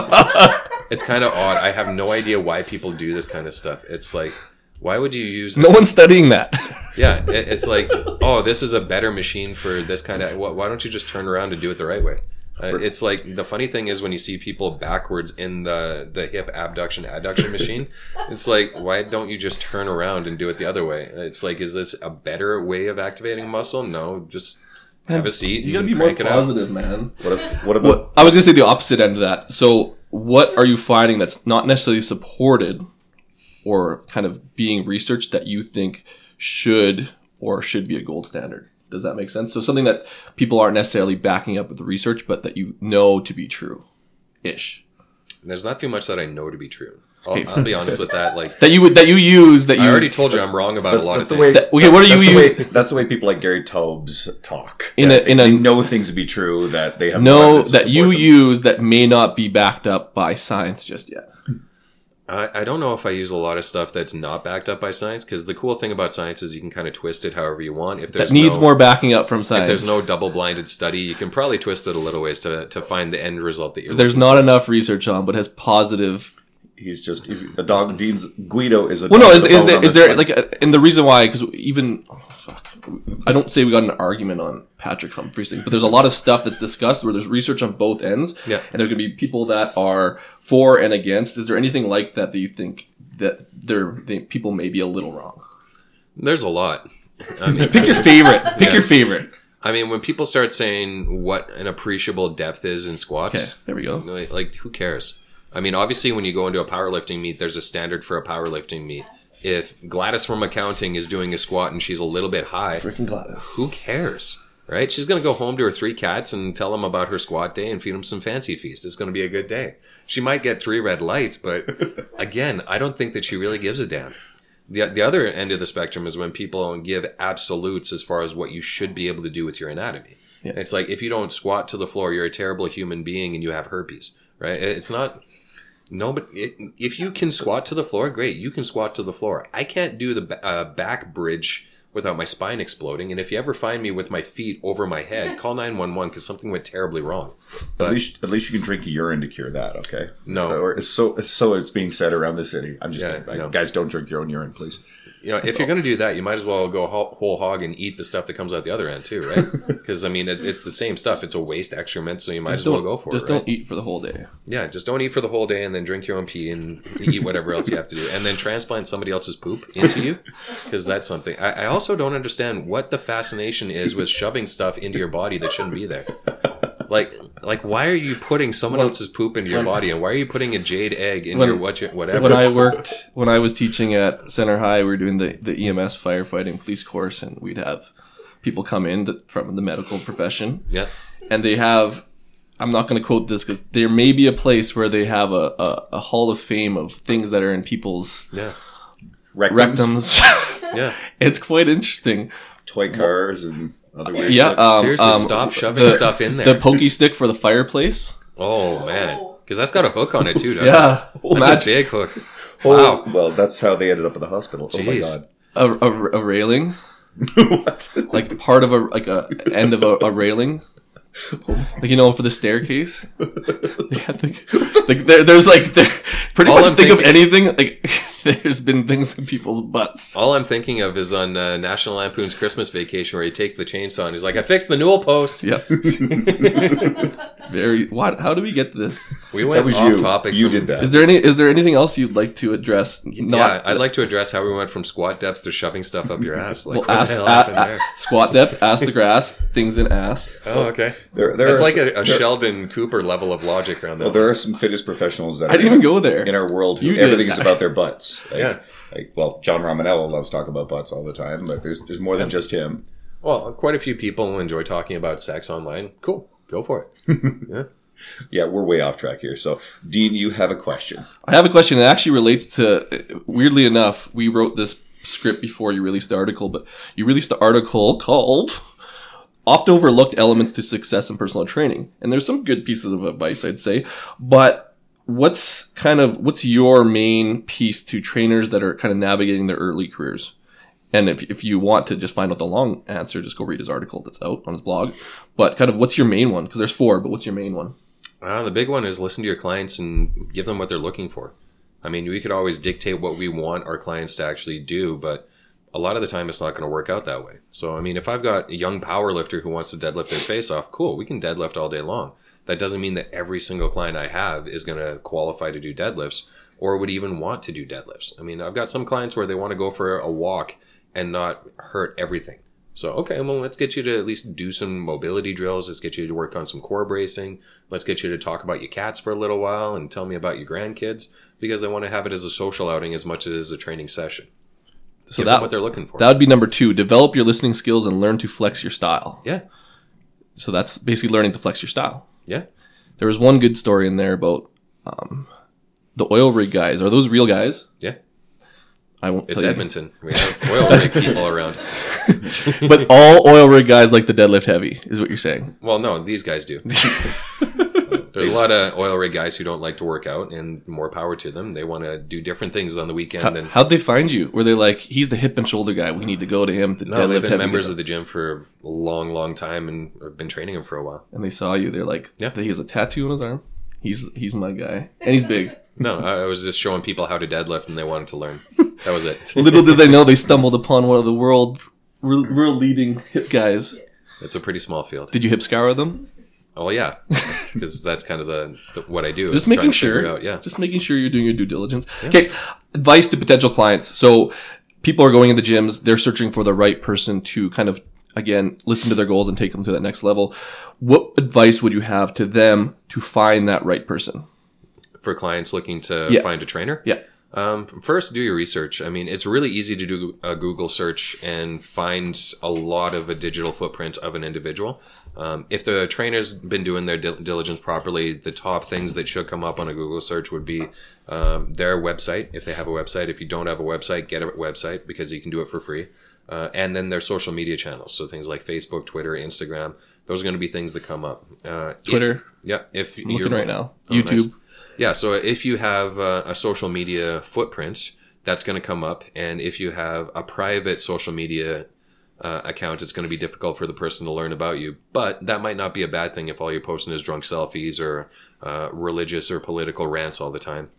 it's kind of odd. I have no idea why people do this kind of stuff. It's like why would you use no one's studying that. Yeah, it, it's like, oh, this is a better machine for this kind of. Why don't you just turn around and do it the right way? Uh, it's like the funny thing is when you see people backwards in the the hip abduction adduction machine, it's like why don't you just turn around and do it the other way? It's like, is this a better way of activating muscle? No, just have a seat. You gotta be more crank it out. positive, man. What, ab- what about I was gonna say the opposite end of that. So, what are you finding that's not necessarily supported or kind of being researched that you think should or should be a gold standard? Does that make sense? So, something that people aren't necessarily backing up with the research, but that you know to be true, ish. There's not too much that I know to be true. I'll, Okay. I'll be honest with that. Like That you would that you use that you I already told you, I'm wrong about a that's, lot that's of the way. things. That- okay, what do you use- Way, that's the way people like Gary Taubes talk. In That a- in they, a- they know things to be true that they have no know that you them. use that may not be backed up by science just yet. I, I don't know if I use a lot of stuff that's not backed up by science because the cool thing about science is you can kind of twist it however you want. If there's That needs no, more backing up from science. if there's no double-blinded study, you can probably twist it a little ways to, to find the end result that you're. there's looking not enough research on, but has positive He's just he's a dog. Dean's Guido is a. Well, no, dog is, is bone there is this there like, a, and the reason why? Because even oh, fuck, I don't say we got an argument on Patrick Humphries thing, but there's a lot of stuff that's discussed where there's research on both ends, Yeah. and there are going to be people that are for and against. Is there anything like that that you think that there they, people may be a little wrong? There's a lot. I mean, Pick your favorite. Pick Yeah. your favorite. I mean, when people start saying what an appreciable depth is in Okay, squats, there we go. like, like who cares? I mean, obviously, when you go into a powerlifting meet, there's a standard for a powerlifting meet. If Gladys from accounting is doing a squat and she's a little bit high, Freaking Gladys. who cares? Right? She's going to go home to her three cats and tell them about her squat day and feed them some fancy feast. It's going to be a good day. She might get three red lights, but again, I don't think that she really gives a damn. The, the other end of the spectrum is when people give absolutes as far as what you should be able to do with your anatomy. Yeah. It's like if you don't squat to the floor, you're a terrible human being and you have herpes, right? It's not. No, but it, if you can squat to the floor, great. You can squat to the floor. I can't do the uh, back bridge without my spine exploding. And if you ever find me with my feet over my head, call 911 because something went terribly wrong. At least, at least you can drink urine to cure that. Okay. No. Or so so it's being said around the city. I'm just Yeah, kidding. Like, no. guys, don't drink your own urine, please. You know, if you're going to do that, you might as well go whole hog and eat the stuff that comes out the other end too, right? Because I mean, it, it's the same stuff. It's a waste excrement, so you might Just as well go for it. just it. don't right? eat for the whole day. Yeah, just don't eat for the whole day and then drink your own pee and eat whatever else you have to do. And then transplant somebody else's poop into you because that's something. I, I also don't understand what the fascination is with shoving stuff into your body that shouldn't be there. Like, like why are you putting someone else's poop into your body and why are you putting a jade egg in When- your what your- whatever? when I worked when I was teaching at Center High, we were doing the, the EMS firefighting police course, and we'd have people come in to, from the medical profession, yeah, and they have. I'm not going to quote this because there may be a place where they have a, a, a hall of fame of things that are in people's yeah, Rectums, rectums. yeah. it's quite interesting. toy cars, and other weird Yeah, shit. um, Seriously, um, stop shoving the- stuff in there. The pokey stick for the fireplace. oh man, because that's got a hook on it too, doesn't Yeah, it? That's Imagine- a big hook. Oh, Wow. well, that's how they ended up in the hospital. Jeez. Oh a, a, a railing, what? like part of a like a end of a, a railing. Like you know, for the staircase, they had the, like there, there's like there, pretty All much I'm think of anything. Like there's been things in people's butts. All I'm thinking of is on uh, National Lampoon's Christmas Vacation, where he takes the chainsaw and he's like, "I fixed the newel post." Yep. Very. What? How do we get this? We That went was off you. topic. You from- did that. Is there any? Is there anything else you'd like to address? Not. yeah, I'd like to address how we went from squat depth to shoving stuff up your ass. Like, Well, what ass, the hell a- a- there? squat depth, ass to grass, things in ass. Oh, okay. There, there That's are like a there- Sheldon Cooper level of logic around that. Well, there are some fitness professionals that I didn't in even go there. in our world who everything is about their butts. Like, Yeah. Like, well, John Romaniello loves to talk about butts all the time, but there's there's more than just him. well, quite a few people enjoy talking about sex online. Cool. go for it. Yeah, Yeah, we're way off track here. So, Dean, you have a question. I have a question that actually relates to, weirdly enough, we wrote this script before you released the article, but you released the article called Oft Overlooked Elements to Success in Personal Training. And there's some good pieces of advice, I'd say. But what's kind of, what's your main piece to trainers that are kind of navigating their early careers? And if, if you want to just find out the long answer, just go read his article that's out on his blog. But kind of what's your main one? Because there's four, but what's your main one? Uh, the big one is listen to your clients and give them what they're looking for. I mean, we could always dictate what we want our clients to actually do, but a lot of the time it's not going to work out that way. So, I mean, if I've got a young power lifter who wants to deadlift their face off, cool, we can deadlift all day long. That doesn't mean that every single client I have is going to qualify to do deadlifts or would even want to do deadlifts. I mean, I've got some clients where they want to go for a walk and not hurt everything. So, okay, well, let's get you to at least do some mobility drills. Let's get you to work on some core bracing. Let's get you to talk about your cats for a little while and tell me about your grandkids because they want to have it as a social outing as much as a training session. So that, what they're looking for. that would be number two. Develop your listening skills and learn to flex your style. yeah, So that's basically learning to flex your style. yeah. There was one good story in there about um, the oil rig guys. Are those real guys? Yeah. I won't It's tell you. Edmonton. We have oil rig people around. But all oil rig guys like the deadlift heavy, is what you're saying. Well, no, these guys do. There's a lot of oil rig guys who don't like to work out, and more power to them. They want to do different things on the weekend. How, than how'd they find you? Were they like, he's the hip and shoulder guy. We need to go to him to no, they've been members of the gym for a long, long time, and have been training him for a while. and they saw you. They're like, Yeah. he has a tattoo on his arm. He's he's my guy, and he's big. No, I I was just showing people how to deadlift, and they wanted to learn. That was it. Little did they know they stumbled upon one of the world real, real leading hip guys. It's a pretty small field. Did you hip scour them? Oh yeah, because that's kind of the, the what I do. Just is making sure. Out, yeah. Just making sure you're doing your due diligence. Okay. Advice to potential clients. So people are going into gyms. They're searching for the right person to kind of, again, listen to their goals and take them to that next level. What advice would you have to them to find that right person? for clients looking to Yeah. find a trainer. Yeah. Um, first, do your research. I mean, it's really easy to do a Google search and find a lot of a digital footprint of an individual. Um, if the trainer's been doing their dil- diligence properly, the top things that should come up on a Google search would be um, their website, if they have a website. If you don't have a website, get a website because you can do it for free. Uh, and then their social media channels, so things like Facebook, Twitter, Instagram. Those are going to be things that come up. Uh, if- Twitter. yeah, if I'm looking right now. YouTube. nice. Yeah, so if you have uh, a social media footprint, that's going to come up, and if you have a private social media uh, account, it's going to be difficult for the person to learn about you. But that might not be a bad thing if all you're posting is drunk selfies or uh, religious or political rants all the time.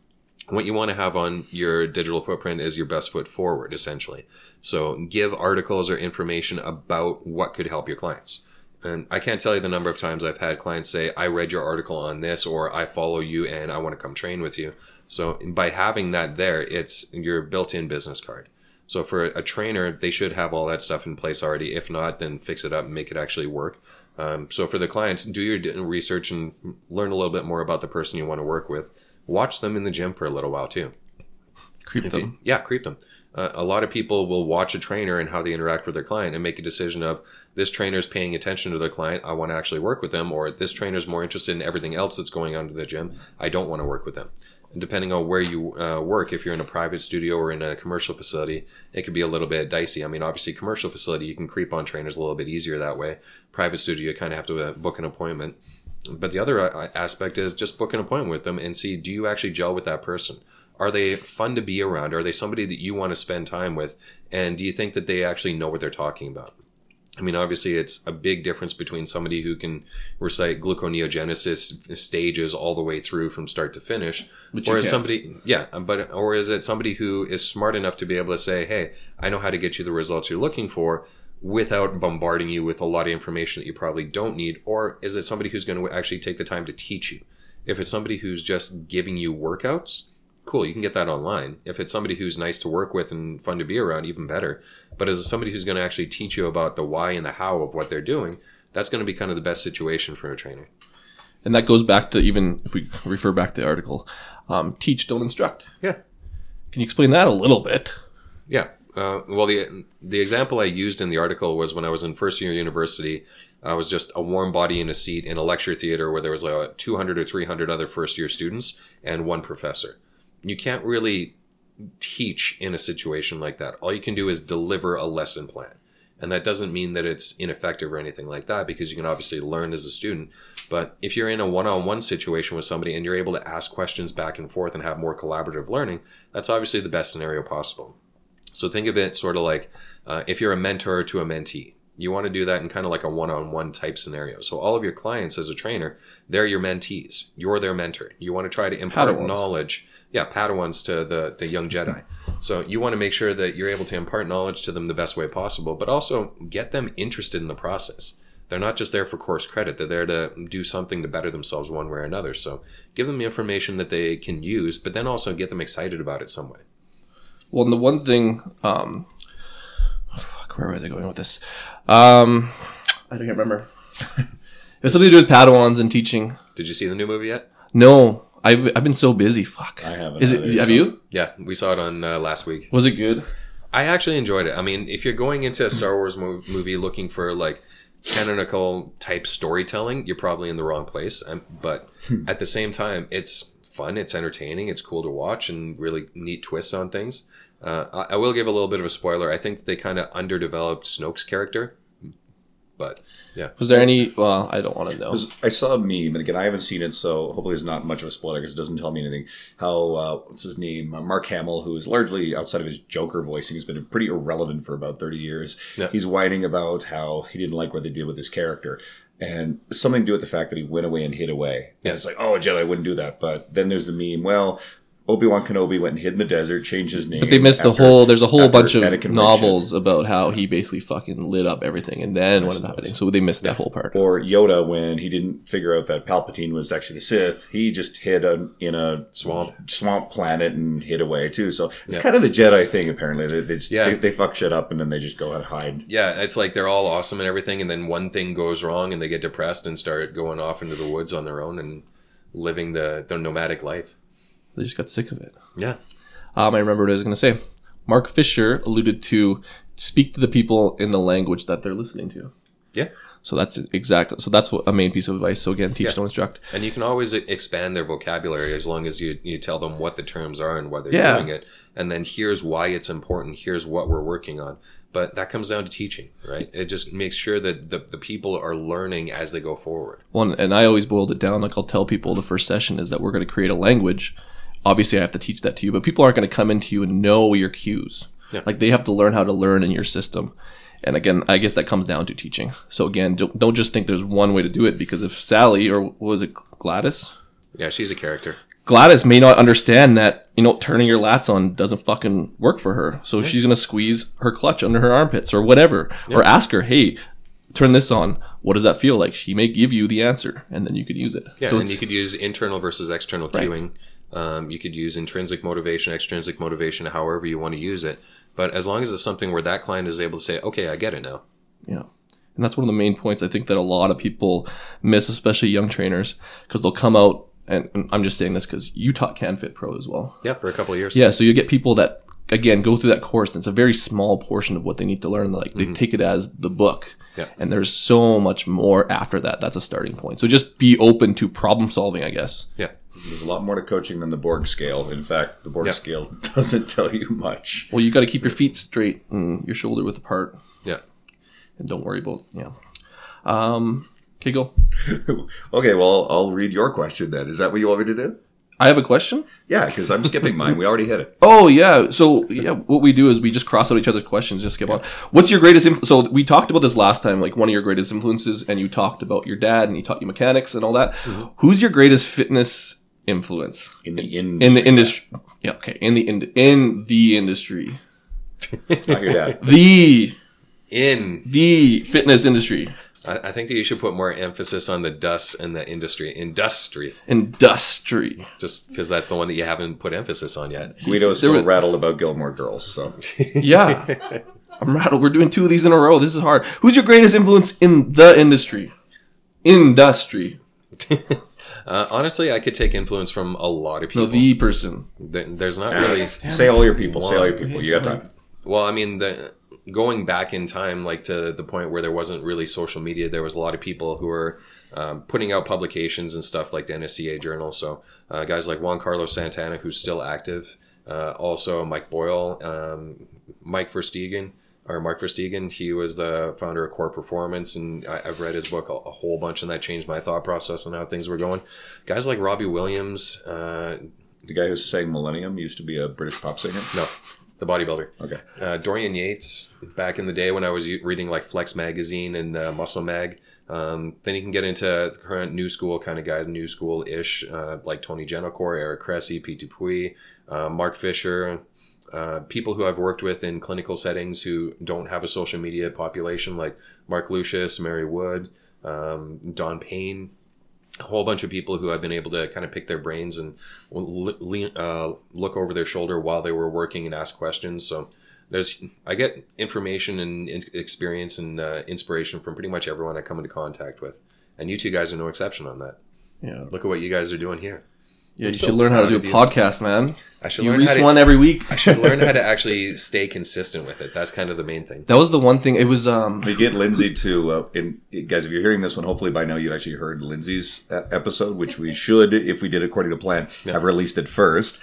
What you want to have on your digital footprint is your best foot forward, essentially. So give articles or information about what could help your clients. And I can't tell you the number of times I've had clients say, I read your article on this, or I follow you and I want to come train with you. So by having that there, it's your built in business card. So for a trainer, they should have all that stuff in place already. If not, then fix it up and make it actually work. Um, so for the clients, do your research and learn a little bit more about the person you want to work with. Watch them in the gym for a little while too. Creep them. Yeah, creep them. Uh, a lot of people will watch a trainer and how they interact with their client and make a decision of this trainer is paying attention to their client. I want to actually work with them, or this trainer is more interested in everything else that's going on in the gym. I don't want to work with them. Depending on where you uh, work, if you're in a private studio or in a commercial facility, it could be a little bit dicey. I mean, obviously, commercial facility you can creep on trainers a little bit easier that way. Private studio, you kind of have to uh, book an appointment. But the other uh, aspect is just book an appointment with them and see do you actually gel with that person? Are they fun to be around? Are they somebody that you want to spend time with? And do you think that they actually know what they're talking about? I mean, obviously, it's a big difference between somebody who can recite gluconeogenesis stages all the way through from start to finish, Which or is somebody, yeah, but or is it somebody who is smart enough to be able to say, "Hey, I know how to get you the results you're looking for," without bombarding you with a lot of information that you probably don't need, or is it somebody who's going to actually take the time to teach you? If it's somebody who's just giving you workouts, cool, you can get that online. If it's somebody who's nice to work with and fun to be around, even better. But as somebody who's going to actually teach you about the why and the how of what they're doing, that's going to be kind of the best situation for a trainer. And that goes back to even if we refer back to the article, um, teach, don't instruct. Yeah. Can you explain that a little bit? Yeah. Uh, well, the the example I used in the article was when I was in first year university. I was just a warm body in a seat in a lecture theater where there was like 200 or 300 other first year students and one professor. You can't really teach in a situation like that. All you can do is deliver a lesson plan. And that doesn't mean that it's ineffective or anything like that because you can obviously learn as a student. But if you're in a one on one situation with somebody and you're able to ask questions back and forth and have more collaborative learning, that's obviously the best scenario possible. So think of it sort of like uh, if you're a mentor to a mentee. You want to do that in kind of like a one on one type scenario. So all of your clients as a trainer, they're your mentees. You're their mentor. You want to try to impart Padawans. knowledge. Yeah, Padawans to the, the young Jedi. So you want to make sure that you're able to impart knowledge to them the best way possible, but also get them interested in the process. They're not just there for course credit. They're there to do something to better themselves one way or another. So give them the information that they can use, but then also get them excited about it some way. Well, and the one thing, um, fuck, where was I going with this? Um, I don't remember. it was something to do with Padawans and teaching. Did you see the new movie yet? No, I've I've been so busy. Fuck. I haven't Is it? either, have so- you? Yeah, we saw it on uh, last week. Was it good? I actually enjoyed it. I mean, if you're going into a Star Wars mo- movie looking for like canonical type storytelling, you're probably in the wrong place. Um, but at the same time, it's fun, it's entertaining, it's cool to watch, and really neat twists on things. Uh, I, I will give a little bit of a spoiler. I think that they kind of underdeveloped Snoke's character, but yeah, Was there any? Well, I don't want to know. I saw a meme, and again, I haven't seen it, so hopefully it's not much of a spoiler because it doesn't tell me anything. How uh, what's his name? Uh, Mark Hamill, who is largely outside of his Joker voicing, has been pretty irrelevant for about thirty years. Yeah. He's whining about how he didn't like what they did with his character, and something to do with the fact that he went away and hid away. Yeah. And it's like, oh, a Jedi wouldn't do that. But then there's the meme. Well. Obi Wan Kenobi went and hid in the desert, changed his name. But they missed the whole. There's a whole bunch of Anakin went novels about how he basically fucking lit up everything, and then what suppose. happening. So they missed that whole part. or Yoda when he didn't figure out that Palpatine was actually the Sith, he just hid a, in a Swamp. swamp planet and hid away too. So it's kind of a Jedi thing. Apparently, they they, just, Yeah. they they fuck shit up and then they just go and hide. yeah, it's like they're all awesome and everything, and then one thing goes wrong, and they get depressed and start going off into the woods on their own and living the the nomadic life. They just got sick of it. Yeah. Um, I remember what I was going to say. Mark Fisher alluded to speak to the people in the language that they're listening to. Yeah. So that's exactly. So that's what a main piece of advice. So again, teach, Yeah. don't instruct. And you can always expand their vocabulary as long as you, you tell them what the terms are and why they're Yeah. doing it. And then here's why it's important. Here's what we're working on. But that comes down to teaching, right? It just makes sure that the, the people are learning as they go forward. One, and I always boiled it down. Like I'll tell people the first session is that we're going to create a language. Obviously, I have to teach that to you, but people aren't going to come into you and know your cues. Yeah. Like they have to learn how to learn in your system. And again, I guess that comes down to teaching. So again, don't, don't just think there's one way to do it because if Sally or what was it Gladys? Yeah, she's a character. Gladys may not understand that, you know, turning your lats on doesn't fucking work for her. So she's going to squeeze her clutch under her armpits or whatever. Or ask her, hey, turn this on. What does that feel like? She may give you the answer and then you could use it. Yeah, so and you could use internal versus external cueing. Um, you could use intrinsic motivation, extrinsic motivation, however you want to use it. But as long as it's something where that client is able to say, okay, I get it now. Yeah. And that's one of the main points I think that a lot of people miss, especially young trainers, because they'll come out, and, and I'm just saying this because you taught CanFit Pro as well. Yeah, for a couple of years. Yeah, so you get people that, again, go through that course, and it's a very small portion of what they need to learn. Like, they take it as the book. Yeah. And there's so much more after that. That's a starting point. So just be open to problem solving, I guess. Yeah. There's a lot more to coaching than the Borg scale. In fact, the Borg Yeah. scale doesn't tell you much. Well, you got to keep your feet straight and your shoulder width apart, Yeah. and don't worry about, yeah. Um, okay, go. okay, well, I'll read your question then. Is that what you want me to do? I have a question. Yeah, because I'm skipping mine. We already hit it. Oh yeah. So yeah, what we do is we just cross out each other's questions, just skip on. What's your greatest? Influ- so we talked about this last time, like one of your greatest influences, and you talked about your dad, and he taught you mechanics and all that. Mm-hmm. Who's your greatest fitness influence In the in, in the industry? Yeah, okay, in the in, in the industry, Not your dad. the In, the fitness industry, I, I think that you should put more emphasis on the dust and the industry. Industry. industry. Just because that's the one that you haven't put emphasis on yet. Guido's still There were- rattled about Gilmore Girls. So Yeah, I'm rattled. We're doing two of these in a row. This is hard. Who's your greatest influence in the industry? Industry. Uh, honestly, I could take influence from a lot of people. No, people. the person. There- There's not really. say all your people. Say all your people. You got time. Well, I mean, the going back in time, like to the point where there wasn't really social media, there was a lot of people who were um, putting out publications and stuff like the NSCA Journal. So uh, guys like Juan Carlos Santana, who's still active, uh, also Mike Boyle, um, Mike Verstegen, or Mark Verstegen. He was the founder of Core Performance, and I, I've read his book a, a whole bunch, and that changed my thought process on how things were going. Guys like Robbie Williams, uh, The guy who's saying Millennium used to be a British pop singer. no, the bodybuilder. Okay. Uh, Dorian Yates, back in the day when I was reading like Flex Magazine and uh, Muscle Mag. Um, then you can get into the current new school kind of guys, new school ish, uh, like Tony Gentilcore, Eric Cressey, Pete Dupuis, uh, Mark Fisher, uh, people who I've worked with in clinical settings who don't have a social media population, like Mark Lucius, Mary Wood, um, Don Payne, a whole bunch of people who I've been able to kind of pick their brains and le- uh, look over their shoulder while they were working and ask questions. So there's I get information and experience and uh, inspiration from pretty much everyone I come into contact with, and you two guys are no exception on that. Yeah. Look at what you guys are doing here. Yeah, you so should learn how to do a proud of you. podcast, man. I should You learn how release to, one every week. I should learn how to actually stay consistent with it. That's kind of the main thing. That was the one thing. It was um. We get Lindsay to, uh, in, guys, if you're hearing this one, hopefully by now you actually heard Lindsay's uh, episode, which we should, if we did according to plan, have released it first.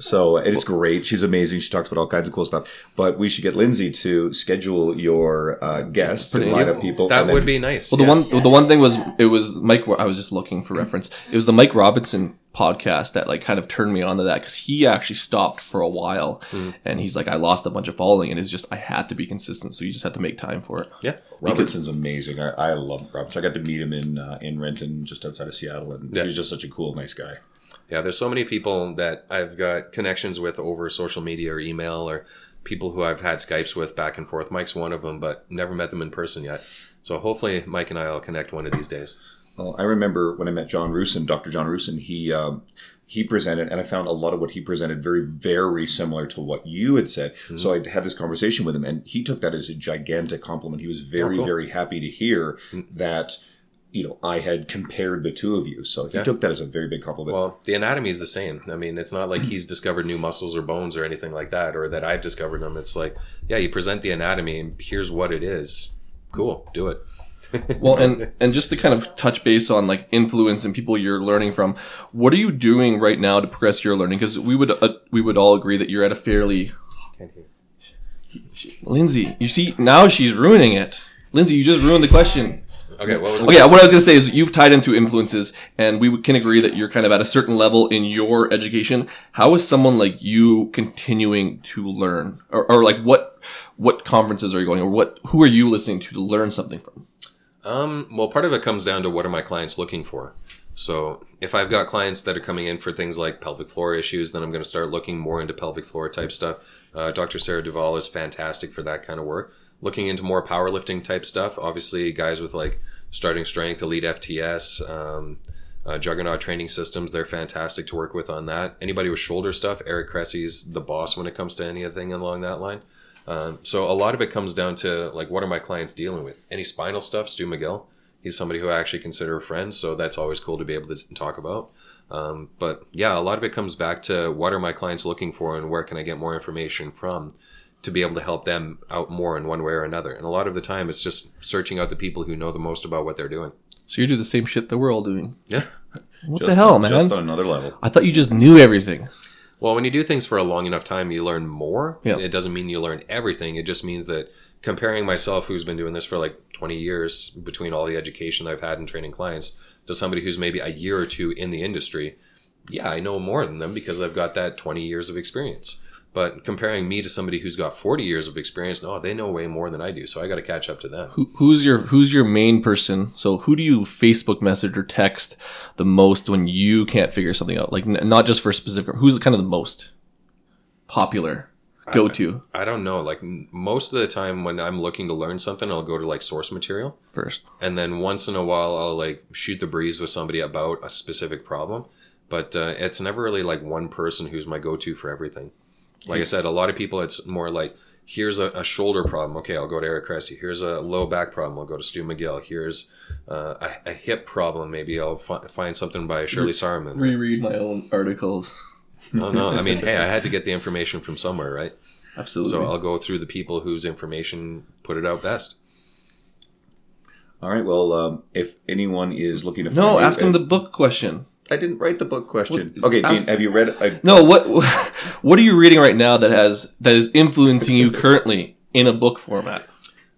So it's great. She's amazing. She talks about all kinds of cool stuff. But we should get Lindsay to schedule your uh, guests and line up people. That then- would be nice. Well, the yeah. one the one thing was it was Mike. I was just looking for reference. It was the Mike Robertson podcast that like kind of turned me on to that because he actually stopped for a while, and he's like, I lost a bunch of following, and it's just I had to be consistent, so you just had to make time for it. Yeah. Robertson's amazing. I, I love Robertson. I got to meet him in uh, in Renton, just outside of Seattle, and Yeah. he's just such a cool, nice guy. Yeah, there's so many people that I've got connections with over social media or email or people who I've had Skypes with back and forth. Mike's one of them, but never met them in person yet. So hopefully Mike and I will connect one of these days. Well, I remember when I met John Rusin, Dr. John Rusin, he um, he presented, and I found a lot of what he presented very, very similar to what you had said. So I had this conversation with him, and he took that as a gigantic compliment. He was very, Oh, cool. very happy to hear that you know I had compared the two of you. So he Yeah. took that as a very big compliment. Well, the anatomy is the same. I mean, it's not like he's discovered new muscles or bones or anything like that, or that I've discovered them. It's like, yeah, you present the anatomy and here's what it is. Cool, do it. Well, and and just to kind of touch base on like influence and people you're learning from, what are you doing right now to progress your learning? Because we would uh, we would all agree that you're at a fairly Lindsay. You see, now she's ruining it. Lindsay, you just ruined the question. Okay, what was what I was gonna say is you've tied into influences, and we can agree that you're kind of at a certain level in your education. How is someone like you continuing to learn, or, or like what what conferences are you going, or what who are you listening to to learn something from? Um, well, part of it comes down to what are my clients looking for. So if I've got clients that are coming in for things like pelvic floor issues, then I'm going to start looking more into pelvic floor type stuff. Uh, Dr. Sarah Duvall is fantastic for that kind of work. Looking into more powerlifting type stuff, obviously guys with like starting strength, elite FTS, um, uh, juggernaut training systems, they're fantastic to work with on that. Anybody with shoulder stuff, Eric Cressey's the boss when it comes to anything along that line. Um, so a lot of it comes down to like, what are my clients dealing with? Any spinal stuff, Stu McGill. He's somebody who I actually consider a friend, so that's always cool to be able to talk about. Um, but yeah, a lot of it comes back to what are my clients looking for and where can I get more information from to be able to help them out more in one way or another. And a lot of the time, it's just searching out the people who know the most about what they're doing. So you do the same shit that we're all doing. Yeah. What Just the hell, man? Just on another level. I thought you just knew everything. Well, when you do things for a long enough time, you learn more. Yeah. It doesn't mean you learn everything. It just means that comparing myself, who's been doing this for like 20 years, between all the education I've had in training clients, to somebody who's maybe a year or two in the industry, yeah, I know more than them because I've got that 20 years of experience. But comparing me to somebody who's got 40 years of experience, no, they know way more than I do. So I got to catch up to them. Who, who's your Who's your main person? So who do you Facebook message or text the most when you can't figure something out? Like n- not just for a specific. Who's kind of the most popular go to I don't know. Like most of the time when I'm looking to learn something, I'll go to like source material. first? and then once in a while I'll like shoot the breeze with somebody about a specific problem. But uh, it's never really like one person who's my go-to for everything. Like I said, a lot of people it's more like here's a, a shoulder problem. Okay, I'll go to Eric Cressey. Here's a low back problem. I'll go to Stu McGill. Here's uh, a, a hip problem. Maybe I'll fi- find something by Shirley Sahrmann. Reread my own articles. Oh no, I mean, hey, I had to get the information from somewhere, right? Absolutely. So I'll go through the people whose information put it out best. All right. Well, um, if anyone is looking to no, find you- ask him the book question. I didn't write the book question. What- okay, ask- Dean, have you read? I, No, what what are you reading right now that has that is influencing you currently in a book format?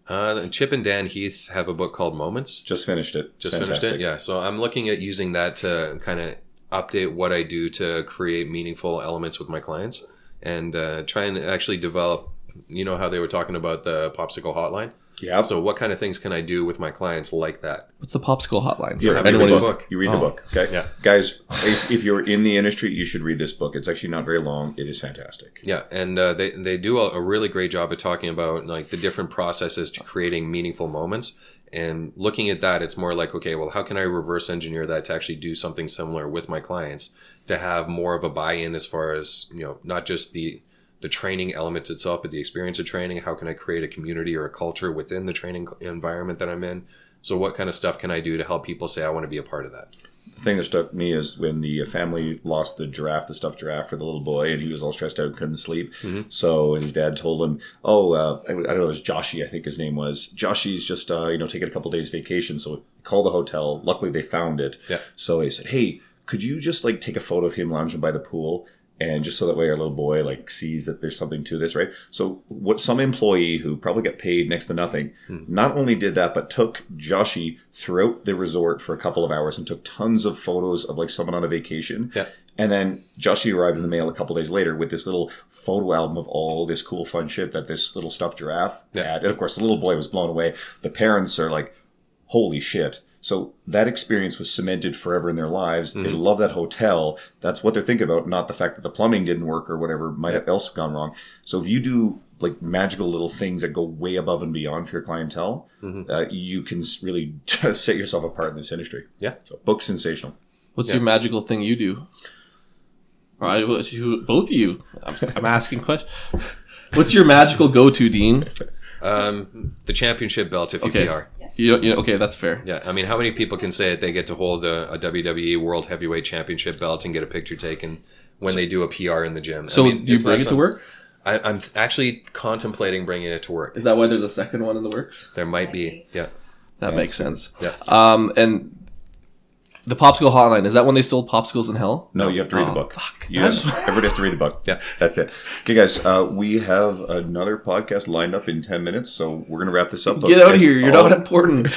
Uh, Chip and Dan Heath have a book called Moments. just finished it. Just finished it. Yeah. So I'm looking at using that to kind of update what I do to create meaningful elements with my clients and uh, try and actually develop. You know how they were talking about the popsicle hotline. Yeah. So what kind of things can I do with my clients like that? What's the popsicle hotline? Yeah, for you read anyone the book. You read the Oh. book. Okay. Yeah. Guys, if, if you're in the industry, you should read this book. It's actually not very long. It is fantastic. Yeah, and uh, they they do a, a really great job of talking about like the different processes to creating meaningful moments. And looking at that, it's more like, okay, well, how can I reverse engineer that to actually do something similar with my clients to have more of a buy-in as far as you know, not just the the training elements itself, but the experience of training. How can I create a community or a culture within the training environment that I'm in? So, what kind of stuff can I do to help people say I want to be a part of that? The thing that struck me is when the family lost the giraffe, the stuffed giraffe for the little boy, and he was all stressed out and couldn't sleep. So his dad told him, "Oh, uh, I, I don't know, it was Joshy, I think his name was. Joshy's just uh, you know taking a couple days vacation, so call the hotel. Luckily, they found it. Yeah. So he said, "Hey, could you just like take a photo of him lounging by the pool?" And just so that way our little boy like sees that there's something to this, right? So what some employee who probably got paid next to nothing, hmm. not only did that, but took Joshy throughout the resort for a couple of hours and took tons of photos of like someone on a vacation. Yeah. And then Joshy arrived in the mail a couple days later with this little photo album of all this cool fun shit that this little stuffed giraffe Yeah. had. And of course the little boy was blown away. The parents are like, holy shit. So that experience was cemented forever in their lives. They love that hotel. That's what they're thinking about, not the fact that the plumbing didn't work or whatever might have else gone wrong. So if you do like magical little things that go way above and beyond for your clientele, uh, you can really set yourself apart in this industry. Yeah. So book sensational. What's Yeah. your magical thing you do? Or I, both of you. I'm, I'm asking questions. What's your magical go-to, Dean? Um, the championship belt, if you Okay. PR. You, you okay, that's fair. Yeah, I mean, how many people can say that they get to hold a, a WWE World Heavyweight Championship belt and get a picture taken when they do a PR in the gym? So I mean, do you bring it to work? I, I'm actually contemplating bringing it to work. Is that why there's a second one in the works? There might be, yeah, That makes sense. yeah. Um, and the popsicle hotline is that when they sold popsicles in hell? No, you have to read Oh, the book. fuck. You have, everybody has to read the book. Yeah. That's it. Okay, guys, uh, we have another podcast lined up in 10 minutes, so we're going to wrap this up. Get out of here! You're all- not important.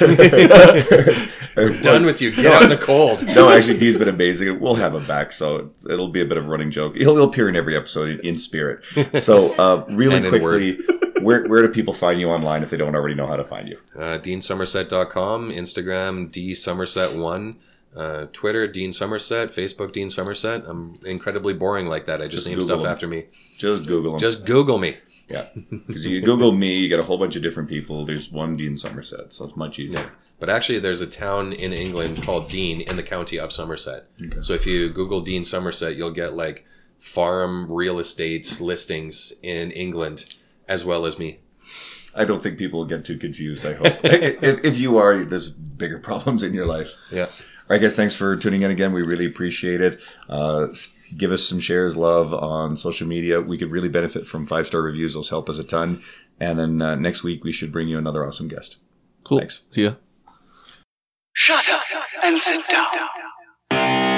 We're done with you. Get out in the cold. no, actually, Dean's been amazing. We'll have him back, so it'll be a bit of a running joke. He'll, he'll appear in every episode in, in spirit. So, uh, really quickly, where, where do people find you online if they don't already know how to find you? Uh, DeanSomerset.com, Instagram, DSomerset1, uh, Twitter, Dean Somerset, Facebook, Dean Somerset. I'm incredibly boring like that. I just, Just name Google stuff them. after me. Just Google him. Just Google me. yeah. Because you Google me, you get a whole bunch of different people. There's one Dean Somerset, so it's much easier. But actually, there's a town in England called Dean in the county of Somerset. So if you Google Dean Somerset, you'll get like farm real estates listings in England as well as me. I don't think people will get too confused, I hope. if, if you are, there's bigger problems in your life. Yeah. All right, guys, thanks for tuning in again. We really appreciate it. Uh, give us some shares, love on social media. We could really benefit from five star reviews. Those help us a ton. And then uh, next week, we should bring you another awesome guest. cool. Thanks. See ya. Shut up and sit down.